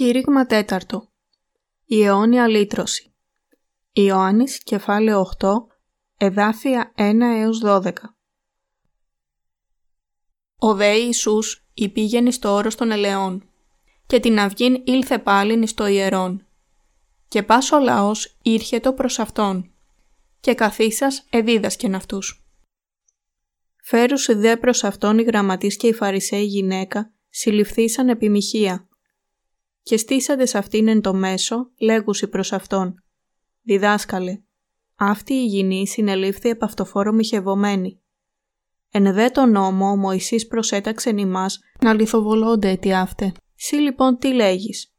Κήρυγμα τέταρτο. Η αιώνια λύτρωση. Ιωάννης, κεφάλαιο 8, εδάφια 1 έως 12. Ο δε Ιησούς υπήγαινε στο όρος των ελαιών και την αυγήν ήλθε πάλιν στο ιερόν και πάσο λαός ήρχετο προς αυτόν και καθίσας εδίδασκεν αυτούς. Φέρουσι δε προς αυτόν οι γραμματείς και οι φαρισαίοι γυναίκα συλληφθήσαν επιμυχία και στήσαντες αυτήν εν το μέσο, λέγουσι προς αυτόν. Διδάσκαλε, αυτή η γυνή συνελήφθη επ' αυτοφόρο μοιχευωμένη. Εν δε το νόμο ο Μωυσής προσέταξεν ημάς να λιθοβολώνται αιτί αύτε. Σύ λοιπόν τι λέγεις.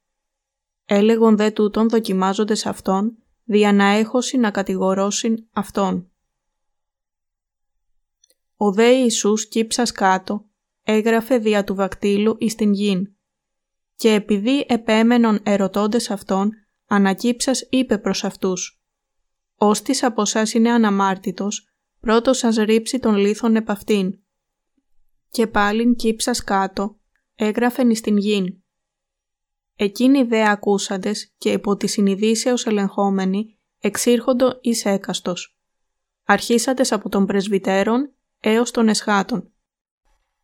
Έλεγον δε τούτον δοκιμάζοντες αυτόν, δια να έχωσι να κατηγορώσιν αυτόν. Ο δε Ιησούς κύψας κάτω, έγραφε δια του βακτήλου εις την γην και επειδή επέμενον ερωτώντες αυτόν, ανακύψας είπε προς αυτούς «Όστις από σας είναι αναμάρτητος, πρώτος σας ρίψει τον λίθον επ' αυτήν». Και πάλιν κύψας κάτω, έγραφεν εις την γην. Εκείνοι δε ακούσαντες και υπό τη συνειδήσεως ελεγχόμενοι εξήρχοντο εις έκαστος. Αρχίσαντες από τον πρεσβυτέρων έως τον εσχάτων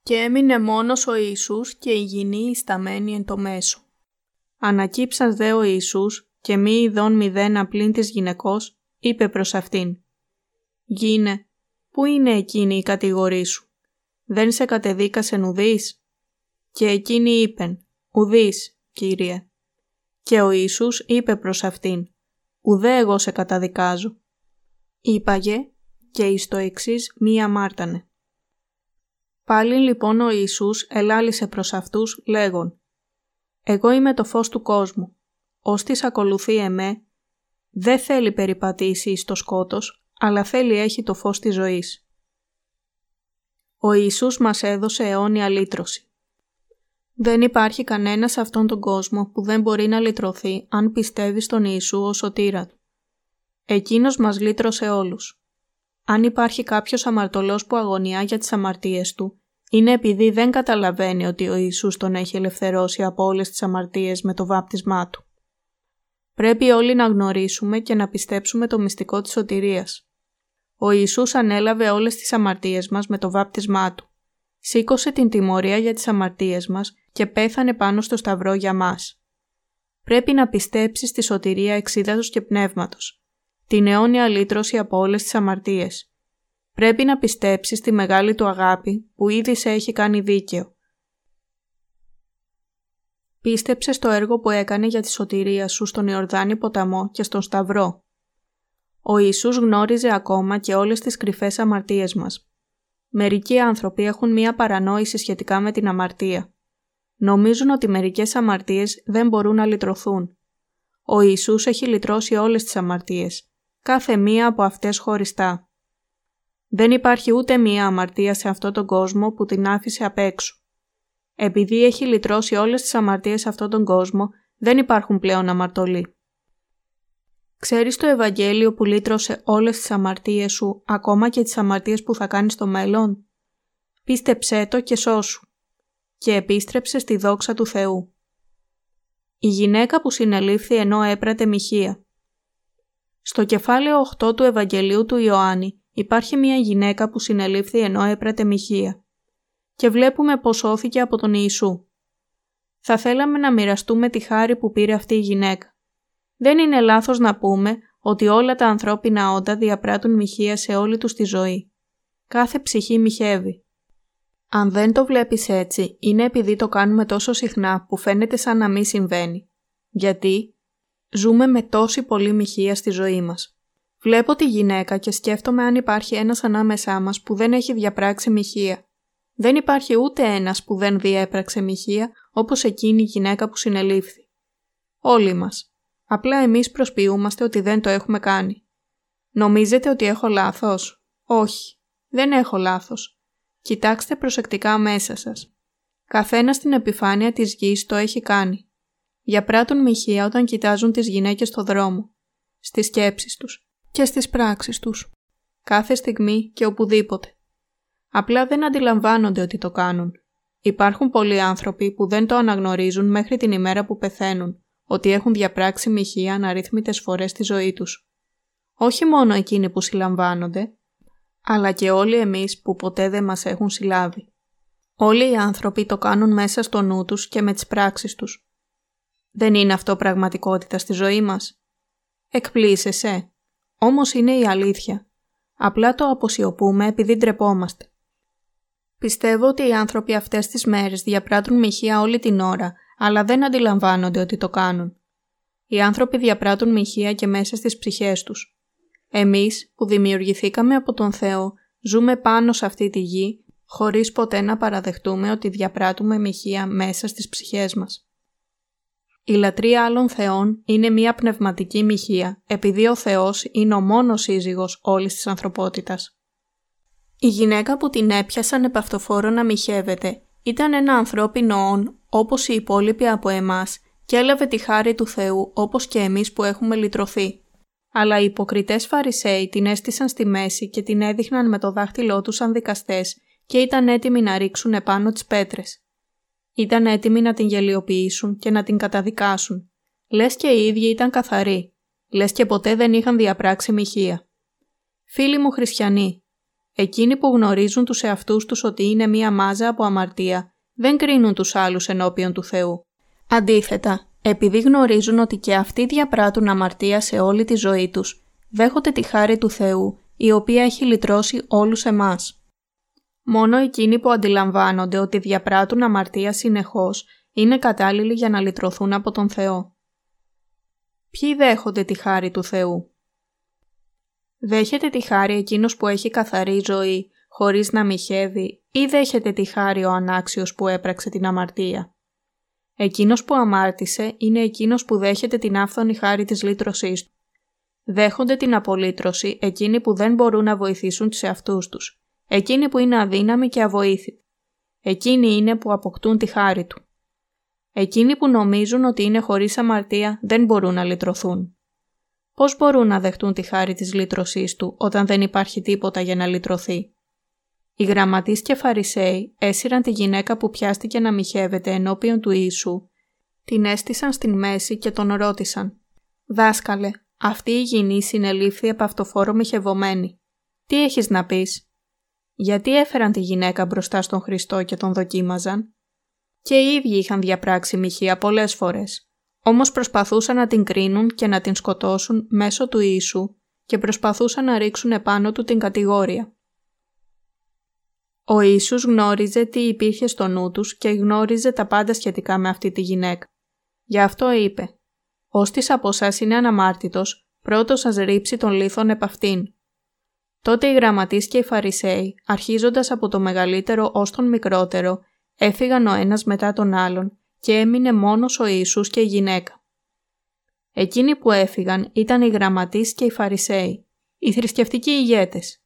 και έμεινε μόνος ο Ιησούς και η γυνή ισταμένη εν το μέσο. Ανακύψας δε ο Ιησούς και μη ειδών μηδέν πλήν της γυναικός, είπε προς αυτήν «Γίνε, πού είναι εκείνη η κατηγορή σου, δεν σε κατεδίκασεν ουδείς» και εκείνη είπεν «Ουδείς, Κύριε». Και ο Ιησούς είπε προς αυτήν «Ουδέ εγώ σε καταδικάζω». Είπαγε και εις το εξής μία μάρτανε. Πάλι λοιπόν ο Ιησούς ελάλησε προς αυτούς λέγον «Εγώ είμαι το φως του κόσμου. Ώστις ακολουθεί εμέ, δεν θέλει περιπατήσει στο σκότος, αλλά θέλει έχει το φως της ζωής». Ο Ιησούς μας έδωσε αιώνια λύτρωση. Δεν υπάρχει κανένας σε αυτόν τον κόσμο που δεν μπορεί να λυτρωθεί αν πιστεύει στον Ιησού ως σωτήρα του. Εκείνος μας λύτρωσε όλους. Αν υπάρχει κάποιος αμαρτωλός που αγωνιά για τις αμαρτίες του, είναι επειδή δεν καταλαβαίνει ότι ο Ιησούς τον έχει ελευθερώσει από όλες τις αμαρτίες με το βάπτισμά Του. Πρέπει όλοι να γνωρίσουμε και να πιστέψουμε το μυστικό της σωτηρίας. Ο Ιησούς ανέλαβε όλες τις αμαρτίες μας με το βάπτισμά Του. Σήκωσε την τιμωρία για τις αμαρτίες μας και πέθανε πάνω στο σταυρό για μας. Πρέπει να πιστέψεις στη σωτηρία εξίδατος και πνεύματος, την αιώνια λύτρωση από όλες τις αμαρτίες. Πρέπει να πιστέψεις τη μεγάλη του αγάπη που ήδη σε έχει κάνει δίκαιο. Πίστεψε στο έργο που έκανε για τη σωτηρία σου στον Ιορδάνη ποταμό και στον Σταυρό. Ο Ιησούς γνώριζε ακόμα και όλες τις κρυφές αμαρτίες μας. Μερικοί άνθρωποι έχουν μία παρανόηση σχετικά με την αμαρτία. Νομίζουν ότι μερικές αμαρτίες δεν μπορούν να λυτρωθούν. Ο Ιησούς έχει λυτρώσει όλες τις αμαρτίες κάθε μία από αυτές χωριστά. Δεν υπάρχει ούτε μία αμαρτία σε αυτόν τον κόσμο που την άφησε απ' έξω. Επειδή έχει λυτρώσει όλες τις αμαρτίες σε αυτόν τον κόσμο, δεν υπάρχουν πλέον αμαρτωλοί. Ξέρεις το Ευαγγέλιο που λύτρωσε όλες τις αμαρτίες σου, ακόμα και τις αμαρτίες που θα κάνεις στο μέλλον; Πίστεψέ το και σώσου. Και επίστρεψε στη δόξα του Θεού. Η γυναίκα που συνελήφθη ενώ έπρατε μοιχεία. Στο κεφάλαιο 8 του Ευαγγελίου του Ιωάννη υπάρχει μια γυναίκα που συνελήφθη ενώ έπρατε μοιχεία και βλέπουμε πως σώθηκε από τον Ιησού. Θα θέλαμε να μοιραστούμε τη χάρη που πήρε αυτή η γυναίκα. Δεν είναι λάθος να πούμε ότι όλα τα ανθρώπινα όντα διαπράττουν μοιχεία σε όλη τους τη ζωή. Κάθε ψυχή μοιχεύει. Αν δεν το βλέπεις έτσι, είναι επειδή το κάνουμε τόσο συχνά που φαίνεται σαν να μην συμβαίνει. Γιατί; Ζούμε με τόση πολύ μοιχεία στη ζωή μας. Βλέπω τη γυναίκα και σκέφτομαι αν υπάρχει ένας ανάμεσά μας που δεν έχει διαπράξει μοιχεία. Δεν υπάρχει ούτε ένας που δεν διέπραξε μοιχεία όπως εκείνη η γυναίκα που συνελήφθη. Όλοι μας. Απλά εμείς προσποιούμαστε ότι δεν το έχουμε κάνει. Νομίζετε ότι έχω λάθος; Όχι. Δεν έχω λάθος. Κοιτάξτε προσεκτικά μέσα σας. Καθένα στην επιφάνεια της γης το έχει κάνει διαπράττουν μοιχεία όταν κοιτάζουν τις γυναίκες στο δρόμο, στις σκέψεις τους και στις πράξεις τους, κάθε στιγμή και οπουδήποτε. Απλά δεν αντιλαμβάνονται ότι το κάνουν. Υπάρχουν πολλοί άνθρωποι που δεν το αναγνωρίζουν μέχρι την ημέρα που πεθαίνουν, ότι έχουν διαπράξει μοιχεία αναρρύθμιτες φορές στη ζωή τους. Όχι μόνο εκείνοι που συλλαμβάνονται, αλλά και όλοι εμείς που ποτέ δεν μας έχουν συλλάβει. Όλοι οι άνθρωποι το κάνουν μέσα στο νου τους και με τις πράξεις τους. Δεν είναι αυτό πραγματικότητα στη ζωή μας. Εκπλήσεσαι. Όμως είναι η αλήθεια. Απλά το αποσιωπούμε επειδή ντρεπόμαστε. Πιστεύω ότι οι άνθρωποι αυτές τις μέρες διαπράττουν μοιχεία όλη την ώρα, αλλά δεν αντιλαμβάνονται ότι το κάνουν. Οι άνθρωποι διαπράττουν μοιχεία και μέσα στις ψυχές τους. Εμείς που δημιουργηθήκαμε από τον Θεό, ζούμε πάνω σε αυτή τη γη, χωρίς ποτέ να παραδεχτούμε ότι διαπράττουμε μοιχεία μέσα στις ψυχές μας. Η λατρεία άλλων θεών είναι μια πνευματική μοιχεία, επειδή ο Θεός είναι ο μόνος σύζυγος όλης της ανθρωπότητας. Η γυναίκα που την έπιασαν επαυτοφόρο να μοιχεύεται ήταν ένα ανθρώπινο όν όπως οι υπόλοιποι από εμάς και έλαβε τη χάρη του Θεού όπως και εμείς που έχουμε λυτρωθεί. Αλλά οι υποκριτές φαρισαίοι την έστησαν στη μέση και την έδειχναν με το δάχτυλό τους σαν δικαστές και ήταν έτοιμοι να ρίξουν επάνω τις πέτρες. Ήταν έτοιμοι να την γελιοποιήσουν και να την καταδικάσουν. Λες και οι ίδιοι ήταν καθαροί. Λες και ποτέ δεν είχαν διαπράξει μοιχεία. Φίλοι μου χριστιανοί, εκείνοι που γνωρίζουν τους εαυτούς τους ότι είναι μία μάζα από αμαρτία, δεν κρίνουν τους άλλους ενώπιον του Θεού. Αντίθετα, επειδή γνωρίζουν ότι και αυτοί διαπράττουν αμαρτία σε όλη τη ζωή τους, δέχονται τη χάρη του Θεού, η οποία έχει λυτρώσει όλους εμάς. Μόνο εκείνοι που αντιλαμβάνονται ότι διαπράττουν αμαρτία συνεχώς είναι κατάλληλοι για να λυτρωθούν από τον Θεό. Ποιοι δέχονται τη χάρη του Θεού; Δέχεται τη χάρη εκείνος που έχει καθαρή ζωή, χωρίς να μοιχεύει, ή δέχεται τη χάρη ο ανάξιος που έπραξε την αμαρτία; Εκείνος που αμάρτησε είναι εκείνος που δέχεται την άφθονη χάρη της λύτρωσής του. Δέχονται την απολύτρωση εκείνοι που δεν μπορούν να βοηθήσουν τους εαυτούς τους, εκείνοι που είναι αδύναμοι και αβοήθητοι. Εκείνοι είναι που αποκτούν τη χάρη του. Εκείνοι που νομίζουν ότι είναι χωρίς αμαρτία δεν μπορούν να λυτρωθούν. Πώς μπορούν να δεχτούν τη χάρη της λύτρωσής του όταν δεν υπάρχει τίποτα για να λυτρωθεί; Οι γραμματείς και φαρισαίοι έσυραν τη γυναίκα που πιάστηκε να μοιχεύεται ενώπιον του Ιησού, την έστησαν στην μέση και τον ρώτησαν «Δάσκαλε, αυτή η γυνή συνελήφθη από αυτοφόρο μοιχευωμένη. Τι έχεις να πεις» Γιατί έφεραν τη γυναίκα μπροστά στον Χριστό και τον δοκίμαζαν. Και οι ίδιοι είχαν διαπράξει μοιχεία πολλές φορές. Όμως προσπαθούσαν να την κρίνουν και να την σκοτώσουν μέσω του Ιησού και προσπαθούσαν να ρίξουν επάνω του την κατηγόρια. Ο Ιησούς γνώριζε τι υπήρχε στο νου τους και γνώριζε τα πάντα σχετικά με αυτή τη γυναίκα. Γι' αυτό είπε «Όστις από εσά είναι αναμάρτητος, πρώτος σας ρίψει τον λίθον επ' αυτήν». Τότε οι γραμματείς και οι φαρισαίοι, αρχίζοντας από το μεγαλύτερο ως τον μικρότερο, έφυγαν ο ένας μετά τον άλλον και έμεινε μόνος ο Ιησούς και η γυναίκα. Εκείνοι που έφυγαν ήταν οι γραμματείς και οι φαρισαίοι, οι θρησκευτικοί ηγέτες.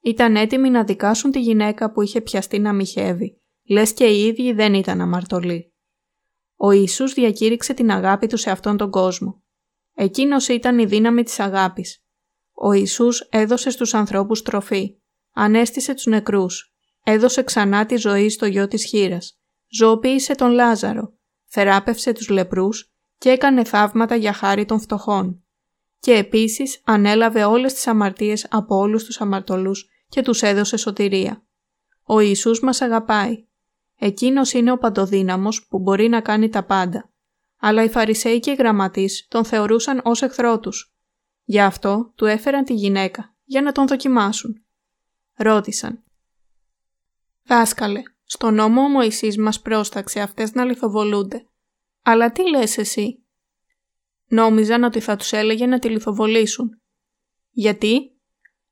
Ήταν έτοιμοι να δικάσουν τη γυναίκα που είχε πιαστεί να μοιχεύει, λες και οι ίδιοι δεν ήταν αμαρτωλοί. Ο Ιησούς διακήρυξε την αγάπη του σε αυτόν τον κόσμο. Εκείνος ήταν η δύναμη της αγάπης. Ο Ιησούς έδωσε στους ανθρώπους τροφή, ανέστησε τους νεκρούς, έδωσε ξανά τη ζωή στο γιο της χείρας, ζωοποίησε τον Λάζαρο, θεράπευσε τους λεπρούς και έκανε θαύματα για χάρη των φτωχών. Και επίσης ανέλαβε όλες τις αμαρτίες από όλους τους αμαρτωλούς και τους έδωσε σωτηρία. Ο Ιησούς μας αγαπάει. Εκείνος είναι ο παντοδύναμος που μπορεί να κάνει τα πάντα. Αλλά οι Φαρισαίοι και οι γραμματείς τον θεωρούσαν ως εχθρό τους. Γι' αυτό του έφεραν τη γυναίκα, για να τον δοκιμάσουν. Ρώτησαν. «Δάσκαλε, στο νόμο ο Μωυσής μας πρόσταξε αυτές να λιθοβολούνται. Αλλά τι λες εσύ» Νόμιζαν ότι θα τους έλεγε να τη λιθοβολήσουν. Γιατί;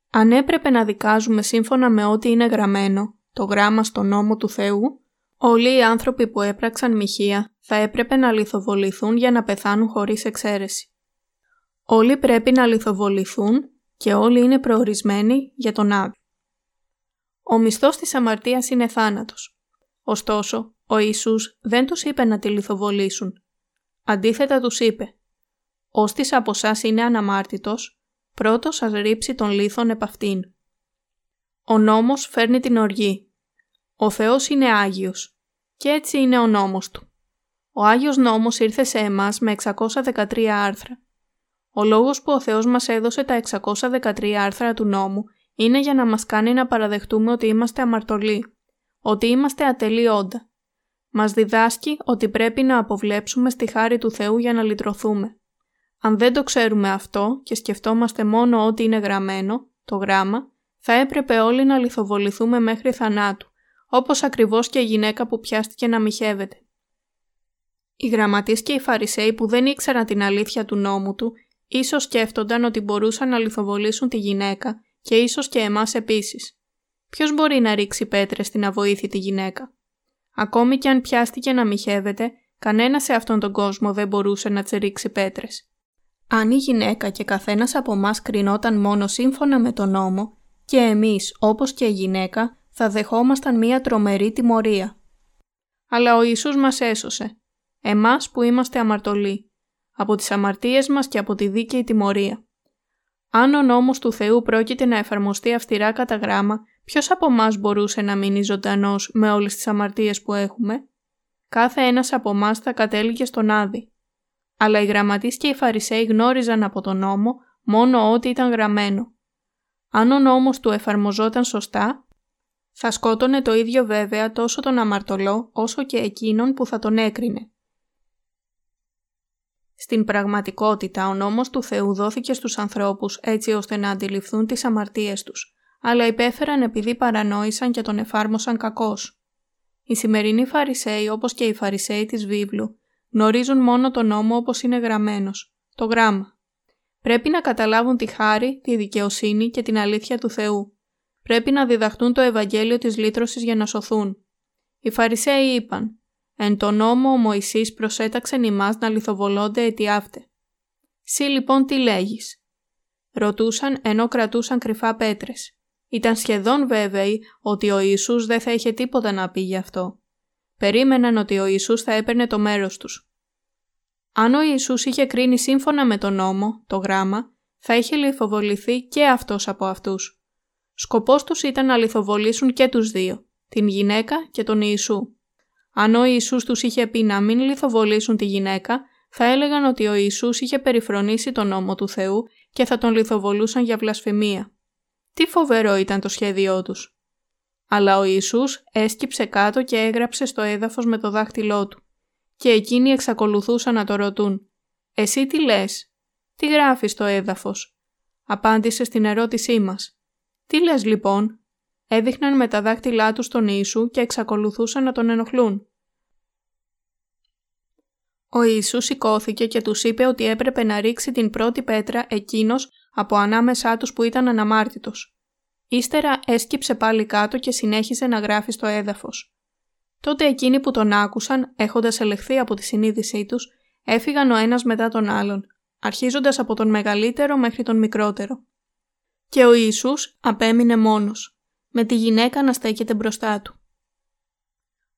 Αν έπρεπε να δικάζουμε σύμφωνα με ό,τι είναι γραμμένο, το γράμμα στο νόμο του Θεού, όλοι οι άνθρωποι που έπραξαν μοιχεία θα έπρεπε να λιθοβοληθούν για να πεθάνουν χωρίς εξαίρεση. Όλοι πρέπει να λιθοβοληθούν και όλοι είναι προορισμένοι για τον άδειο. Ο μισθός της αμαρτίας είναι θάνατος. Ωστόσο, ο Ιησούς δεν τους είπε να τη λιθοβολήσουν. Αντίθετα τους είπε «Όστις από εσά είναι αναμάρτητος, πρώτος σας ρίψει τον λίθον επ' Ο νόμος φέρνει την οργή. Ο Θεός είναι Άγιος. Και έτσι είναι ο νόμος του. Ο Άγιος Νόμος ήρθε σε εμάς με 613 άρθρα. Ο λόγος που ο Θεός μας έδωσε τα 613 άρθρα του νόμου είναι για να μας κάνει να παραδεχτούμε ότι είμαστε αμαρτωλοί, ότι είμαστε ατελεί όντα. Μας διδάσκει ότι πρέπει να αποβλέψουμε στη χάρη του Θεού για να λυτρωθούμε. Αν δεν το ξέρουμε αυτό και σκεφτόμαστε μόνο ότι είναι γραμμένο, το γράμμα, θα έπρεπε όλοι να λιθοβοληθούμε μέχρι θανάτου, όπως ακριβώς και η γυναίκα που πιάστηκε να μοιχεύεται. Οι γραμματείς και οι φαρισαίοι που δεν ήξεραν την αλήθεια του νόμου του, ίσως σκέφτονταν ότι μπορούσαν να λιθοβολήσουν τη γυναίκα και ίσως και εμάς επίσης. Ποιος μπορεί να ρίξει πέτρες στην αβοήθητη γυναίκα; Ακόμη και αν πιάστηκε να μοιχεύεται, κανένας σε αυτόν τον κόσμο δεν μπορούσε να τσερίξει πέτρες. Αν η γυναίκα και καθένας από εμάς κρινόταν μόνο σύμφωνα με τον νόμο και εμείς όπως και η γυναίκα θα δεχόμασταν μία τρομερή τιμωρία. Αλλά ο Ιησούς μας έσωσε, εμάς που είμαστε αμαρτωλοί, από τις αμαρτίες μας και από τη δίκαιη τιμωρία. Αν ο νόμος του Θεού πρόκειται να εφαρμοστεί αυστηρά κατά γράμμα, ποιος από εμάς μπορούσε να μείνει ζωντανός με όλες τις αμαρτίες που έχουμε; Κάθε ένας από εμάς θα κατέληγε στον Άδη. Αλλά οι γραμματείς και οι Φαρισαίοι γνώριζαν από τον νόμο μόνο ό,τι ήταν γραμμένο. Αν ο νόμος του εφαρμοζόταν σωστά, θα σκότωνε το ίδιο βέβαια τόσο τον αμαρτωλό όσο και εκείνον που θα τον έκρινε. Στην πραγματικότητα, ο νόμος του Θεού δόθηκε στους ανθρώπους έτσι ώστε να αντιληφθούν τις αμαρτίες τους, αλλά υπέφεραν επειδή παρανόησαν και τον εφάρμοσαν κακώς. Οι σημερινοί Φαρισαίοι, όπως και οι Φαρισαίοι της βίβλου, γνωρίζουν μόνο τον νόμο όπως είναι γραμμένος, το γράμμα. Πρέπει να καταλάβουν τη χάρη, τη δικαιοσύνη και την αλήθεια του Θεού. Πρέπει να διδαχτούν το Ευαγγέλιο της λύτρωσης για να σωθούν. Οι Φαρισαίοι είπαν Εν το νόμο ο Μωυσής προσέταξεν ημάς να λιθοβολώνται αιτιάφτε. Συ λοιπόν τι λέγεις. Ρωτούσαν ενώ κρατούσαν κρυφά πέτρες. Ήταν σχεδόν βέβαιοι ότι ο Ιησούς δεν θα είχε τίποτα να πει γι' αυτό. Περίμεναν ότι ο Ιησούς θα έπαιρνε το μέρος τους. Αν ο Ιησούς είχε κρίνει σύμφωνα με τον νόμο, το γράμμα, θα είχε λιθοβοληθεί και αυτός από αυτούς. Σκοπός τους ήταν να λιθοβολήσουν και τους δύο, την γυναίκα και τον Ιησού. Αν ο Ιησούς τους είχε πει να μην λιθοβολήσουν τη γυναίκα, θα έλεγαν ότι ο Ιησούς είχε περιφρονήσει τον νόμο του Θεού και θα τον λιθοβολούσαν για βλασφημία. Τι φοβερό ήταν το σχέδιό τους. Αλλά ο Ιησούς έσκυψε κάτω και έγραψε στο έδαφος με το δάχτυλό του. Και εκείνοι εξακολουθούσαν να το ρωτούν. «Εσύ τι λες» «Τι γράφεις στο έδαφος» Απάντησε στην ερώτησή μας. «Τι λες λοιπόν» Έδειχναν με τα δάχτυλά τους τον Ιησού και εξακολουθούσαν να τον ενοχλούν. Ο Ιησούς σηκώθηκε και τους είπε ότι έπρεπε να ρίξει την πρώτη πέτρα εκείνος από ανάμεσά τους που ήταν αναμάρτητος. Ύστερα έσκυψε πάλι κάτω και συνέχισε να γράφει στο έδαφος. Τότε εκείνοι που τον άκουσαν, έχοντας ελεχθεί από τη συνείδησή τους, έφυγαν ο ένας μετά τον άλλον, αρχίζοντας από τον μεγαλύτερο μέχρι τον μικρότερο. Και ο Ιησούς απέμεινε μόνος, με τη γυναίκα να στέκεται μπροστά του.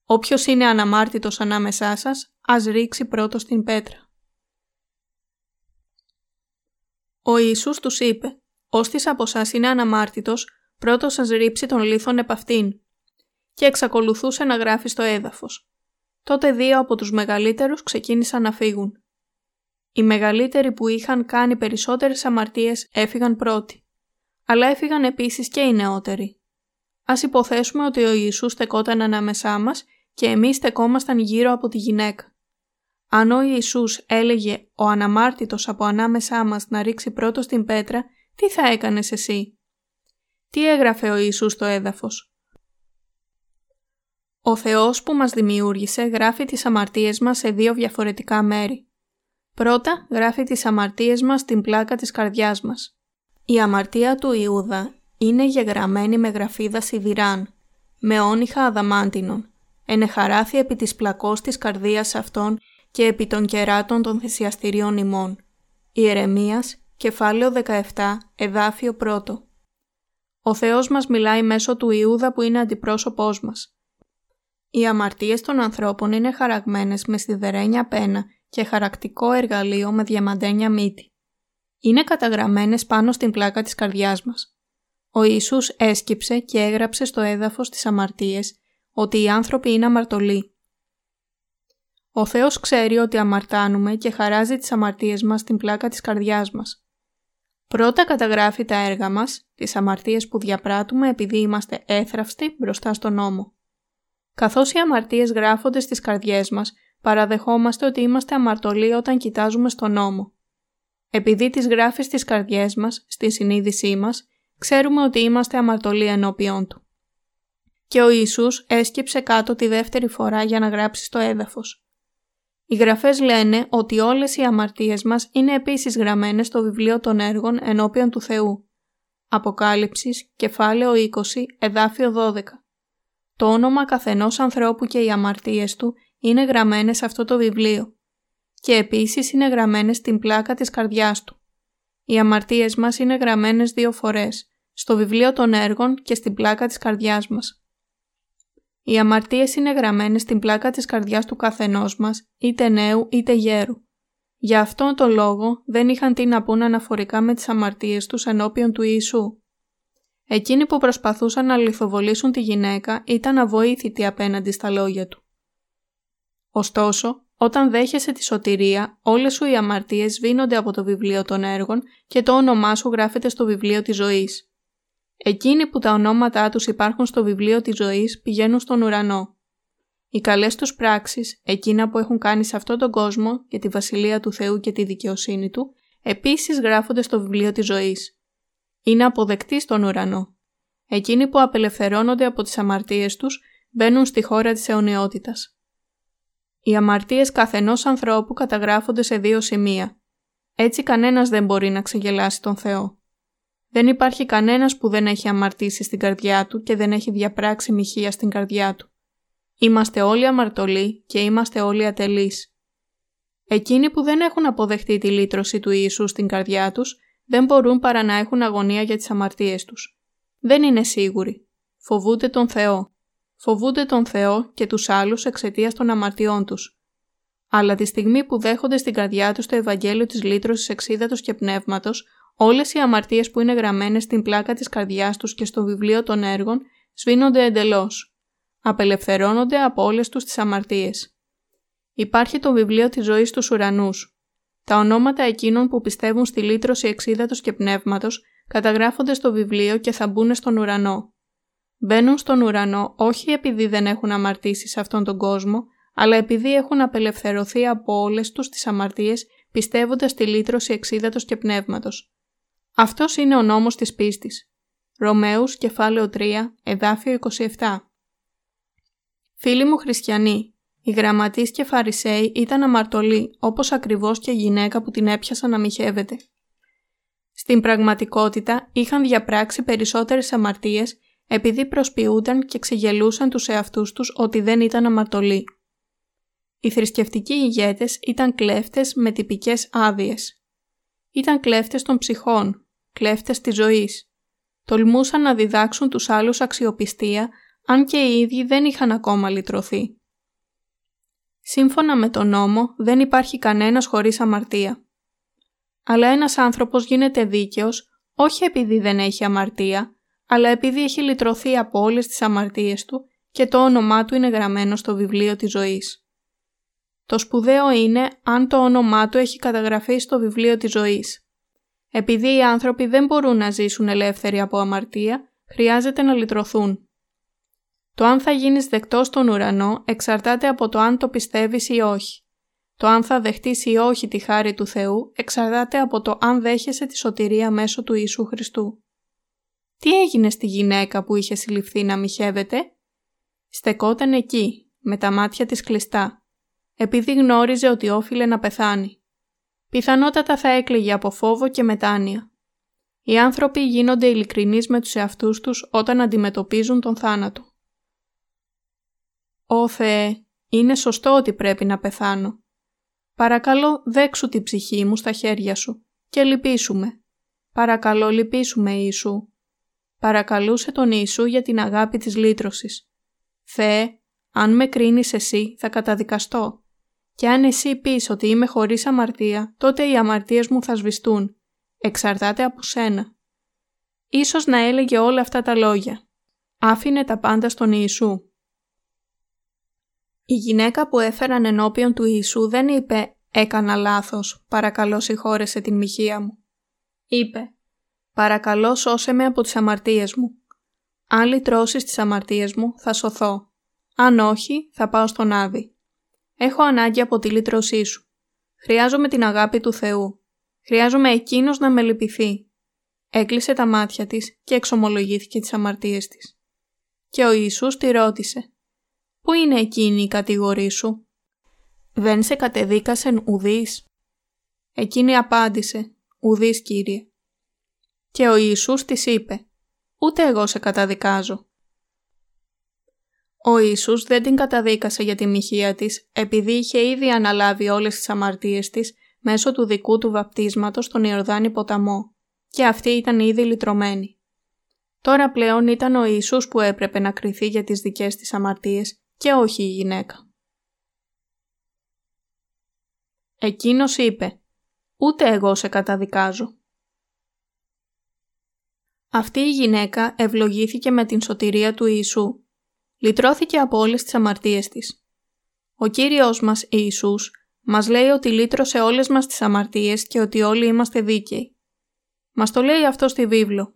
Όποιος είναι αναμάρτητος ανάμεσά σας, ας ρίξει πρώτος την πέτρα. Ο Ιησούς τους είπε «Όστις από σας είναι αναμάρτητος, πρώτος σας ρίψει τον λίθον επ' αυτήν» και εξακολουθούσε να γράφει στο έδαφος. Τότε δύο από τους μεγαλύτερους ξεκίνησαν να φύγουν. Οι μεγαλύτεροι που είχαν κάνει περισσότερες αμαρτίες έφυγαν πρώτοι. Αλλά έφυγαν επίσης και οι νεότεροι. Ας υποθέσουμε ότι ο Ιησούς στεκόταν ανάμεσά μας και εμείς στεκόμασταν γύρω από τη γυναίκα. Αν ο Ιησούς έλεγε ο αναμάρτητος από ανάμεσά μας να ρίξει πρώτος την πέτρα, τι θα έκανες εσύ; Τι έγραφε ο Ιησούς στο έδαφος; Ο Θεός που μας δημιούργησε γράφει τις αμαρτίες μας σε δύο διαφορετικά μέρη. Πρώτα γράφει τις αμαρτίες μας στην πλάκα της καρδιάς μας. Η αμαρτία του Ιούδα είναι γεγραμμένη με γραφίδα σιδηράν, με όνυχα αδαμάντινων, ενεχαράθη επί της πλακός της καρδίας αυτών και επί των κεράτων των θυσιαστηρίων ημών. Ιερεμίας, κεφάλαιο 17, εδάφιο 1. Ο Θεός μας μιλάει μέσω του Ιούδα που είναι αντιπρόσωπός μας. Οι αμαρτίες των ανθρώπων είναι χαραγμένες με σιδερένια πένα και χαρακτικό εργαλείο με διαμαντένια μύτη. Είναι καταγραμμένες πάνω στην πλάκα της καρδιάς μας. Ο Ιησούς έσκυψε και έγραψε στο έδαφος τις αμαρτίες ότι οι άνθρωποι είναι αμαρτωλοί Ο Θεός ξέρει ότι αμαρτάνουμε και χαράζει τις αμαρτίες μας στην πλάκα της καρδιάς μας. Πρώτα καταγράφει τα έργα μας, τις αμαρτίες που διαπράττουμε επειδή είμαστε έθραυστοι μπροστά στον νόμο. Καθώς οι αμαρτίες γράφονται στις καρδιές μας, παραδεχόμαστε ότι είμαστε αμαρτωλοί όταν κοιτάζουμε στον νόμο. Επειδή τις γράφει στις καρδιές μας, στη συνείδησή μας, ξέρουμε ότι είμαστε αμαρτωλοί ενώπιόν Του. Και ο Ιησούς έσκυψε κάτω τη δεύτερη φορά για να γράψει στο έδαφος. Οι γραφές λένε ότι όλες οι αμαρτίες μας είναι επίσης γραμμένες στο βιβλίο των έργων ενώπιον του Θεού. Αποκάλυψης, κεφάλαιο 20, εδάφιο 12. Το όνομα καθενός ανθρώπου και οι αμαρτίες του είναι γραμμένες σε αυτό το βιβλίο και επίσης είναι γραμμένες στην πλάκα της καρδιάς του. Οι αμαρτίες μας είναι γραμμένες δύο φορές, στο βιβλίο των έργων και στην πλάκα της καρδιάς μας. Οι αμαρτίες είναι γραμμένες στην πλάκα της καρδιάς του καθενός μας, είτε νέου είτε γέρου. Γι' αυτόν τον λόγο δεν είχαν τι να πούν αναφορικά με τις αμαρτίες τους ενώπιον του Ιησού. Εκείνοι που προσπαθούσαν να λιθοβολήσουν τη γυναίκα ήταν αβοήθητοι απέναντι στα λόγια του. Ωστόσο, όταν δέχεσαι τη σωτηρία, όλες σου οι αμαρτίες σβήνονται από το βιβλίο των έργων και το όνομά σου γράφεται στο βιβλίο της ζωής. Εκείνοι που τα ονόματά τους υπάρχουν στο βιβλίο της ζωής πηγαίνουν στον ουρανό. Οι καλές τους πράξεις, εκείνα που έχουν κάνει σε αυτόν τον κόσμο για τη Βασιλεία του Θεού και τη δικαιοσύνη Του, επίσης γράφονται στο βιβλίο της ζωής. Είναι αποδεκτοί στον ουρανό. Εκείνοι που απελευθερώνονται από τις αμαρτίες τους μπαίνουν στη χώρα της αιωνιότητας. Οι αμαρτίες καθενός ανθρώπου καταγράφονται σε δύο σημεία. Έτσι κανένας δεν μπορεί να ξεγελάσει τον Θεό. Δεν υπάρχει κανένας που δεν έχει αμαρτήσει στην καρδιά του και δεν έχει διαπράξει μοιχεία στην καρδιά του. Είμαστε όλοι αμαρτωλοί και είμαστε όλοι ατελείς. Εκείνοι που δεν έχουν αποδεχτεί τη λύτρωση του Ιησού στην καρδιά τους δεν μπορούν παρά να έχουν αγωνία για τις αμαρτίες τους. Δεν είναι σίγουροι. Φοβούνται τον Θεό φοβούνται τον Θεό και τους άλλους εξαιτίας των αμαρτιών τους. Αλλά τη στιγμή που δέχονται στην καρδιά τους το Ευαγγέλιο της λύτρωσης εξίδατος και πνεύματος, όλες οι αμαρτίες που είναι γραμμένες στην πλάκα της καρδιάς τους και στο βιβλίο των έργων σβήνονται εντελώς. Απελευθερώνονται από όλες τους τις αμαρτίες. Υπάρχει το βιβλίο της ζωής στους ουρανούς. Τα ονόματα εκείνων που πιστεύουν στη λύτρωση εξίδατος και πνεύματος καταγράφονται στο βιβλίο και θα μπουν στον ουρανό. Μπαίνουν στον ουρανό όχι επειδή δεν έχουν αμαρτήσει σε αυτόν τον κόσμο, αλλά επειδή έχουν απελευθερωθεί από όλες τους τις αμαρτίες πιστεύοντας τη λύτρωση εξίδατος και πνεύματος. Αυτός είναι ο νόμος της πίστης. Ρωμαίους, κεφάλαιο 3, εδάφιο 27. Φίλοι μου χριστιανοί, οι γραμματείς και φαρισαίοι ήταν αμαρτωλοί, όπως ακριβώς και η γυναίκα που την έπιασα να μοιχεύεται. Στην πραγματικότητα είχαν διαπράξει περισσότερες αμαρτίες επειδή προσποιούνταν και ξεγελούσαν τους εαυτούς τους ότι δεν ήταν αμαρτωλοί. Οι θρησκευτικοί ηγέτες ήταν κλέφτες με τυπικές άδειες. Ήταν κλέφτες των ψυχών, κλέφτες της ζωής. Τολμούσαν να διδάξουν τους άλλους αξιοπιστία, αν και οι ίδιοι δεν είχαν ακόμα λυτρωθεί. Σύμφωνα με τον νόμο, δεν υπάρχει κανένας χωρίς αμαρτία. Αλλά ένας άνθρωπος γίνεται δίκαιος όχι επειδή δεν έχει αμαρτία, αλλά επειδή έχει λυτρωθεί από όλες τις αμαρτίες του και το όνομά του είναι γραμμένο στο βιβλίο της ζωής. Το σπουδαίο είναι αν το όνομά του έχει καταγραφεί στο βιβλίο της ζωής. Επειδή οι άνθρωποι δεν μπορούν να ζήσουν ελεύθεροι από αμαρτία, χρειάζεται να λυτρωθούν. Το αν θα γίνεις δεκτός στον ουρανό εξαρτάται από το αν το πιστεύεις ή όχι. Το αν θα δεχτείς ή όχι τη χάρη του Θεού εξαρτάται από το αν δέχεσαι τη σωτηρία μέσω του Ιησού Χριστού. Τι έγινε στη γυναίκα που είχε συλληφθεί να μοιχεύεται; Στεκόταν εκεί, με τα μάτια της κλειστά, επειδή γνώριζε ότι όφιλε να πεθάνει. Πιθανότατα θα έκλαιγε από φόβο και μετάνοια. Οι άνθρωποι γίνονται ειλικρινείς με τους εαυτούς τους όταν αντιμετωπίζουν τον θάνατο. «Ω Θεέ, είναι σωστό ότι πρέπει να πεθάνω. Παρακαλώ δέξου την ψυχή μου στα χέρια σου και λυπήσουμε. Παρακαλώ λυπήσουμε Ιησού παρακαλούσε τον Ιησού για την αγάπη της λύτρωσης. «Θεέ, αν με κρίνεις εσύ θα καταδικαστώ και αν εσύ πεις ότι είμαι χωρίς αμαρτία, τότε οι αμαρτίες μου θα σβηστούν. Εξαρτάται από σένα». Ίσως να έλεγε όλα αυτά τα λόγια. Άφηνε τα πάντα στον Ιησού. Η γυναίκα που έφεραν ενώπιον του Ιησού δεν είπε «Έκανα λάθος, παρακαλώ συγχώρεσε την μοιχεία μου». Είπε «Παρακαλώ σώσε με από τις αμαρτίες μου. Αν λυτρώσεις τις αμαρτίες μου θα σωθώ. Αν όχι θα πάω στον Άδη. Έχω ανάγκη από τη λύτρωσή σου. Χρειάζομαι την αγάπη του Θεού. Χρειάζομαι Εκείνος να με λυπηθεί. Έκλεισε τα μάτια της και εξομολογήθηκε τις αμαρτίες της. Και ο Ιησούς τη ρώτησε «Πού είναι εκείνη η κατηγορή σου» «Δεν σε κατεδίκασεν ουδής» Εκείνη απάντησε «Ουδής Κύριε» Και ο Ιησούς της είπε «Ούτε εγώ σε καταδικάζω». Ο Ιησούς δεν την καταδίκασε για τη μοιχεία της επειδή είχε ήδη αναλάβει όλες τις αμαρτίες της μέσω του δικού του βαπτίσματος στον Ιορδάνη ποταμό και αυτή ήταν ήδη λυτρωμένη. Τώρα πλέον ήταν ο Ιησούς που έπρεπε να κριθεί για τις δικές της αμαρτίες και όχι η γυναίκα. Εκείνος είπε «Ούτε εγώ σε καταδικάζω». Αυτή η γυναίκα ευλογήθηκε με την σωτηρία του Ιησού. Λυτρώθηκε από όλες τις αμαρτίες της. Ο Κύριος μας Ιησούς μας λέει ότι λύτρωσε όλες μας τις αμαρτίες και ότι όλοι είμαστε δίκαιοι. Μας το λέει αυτό στη βίβλο.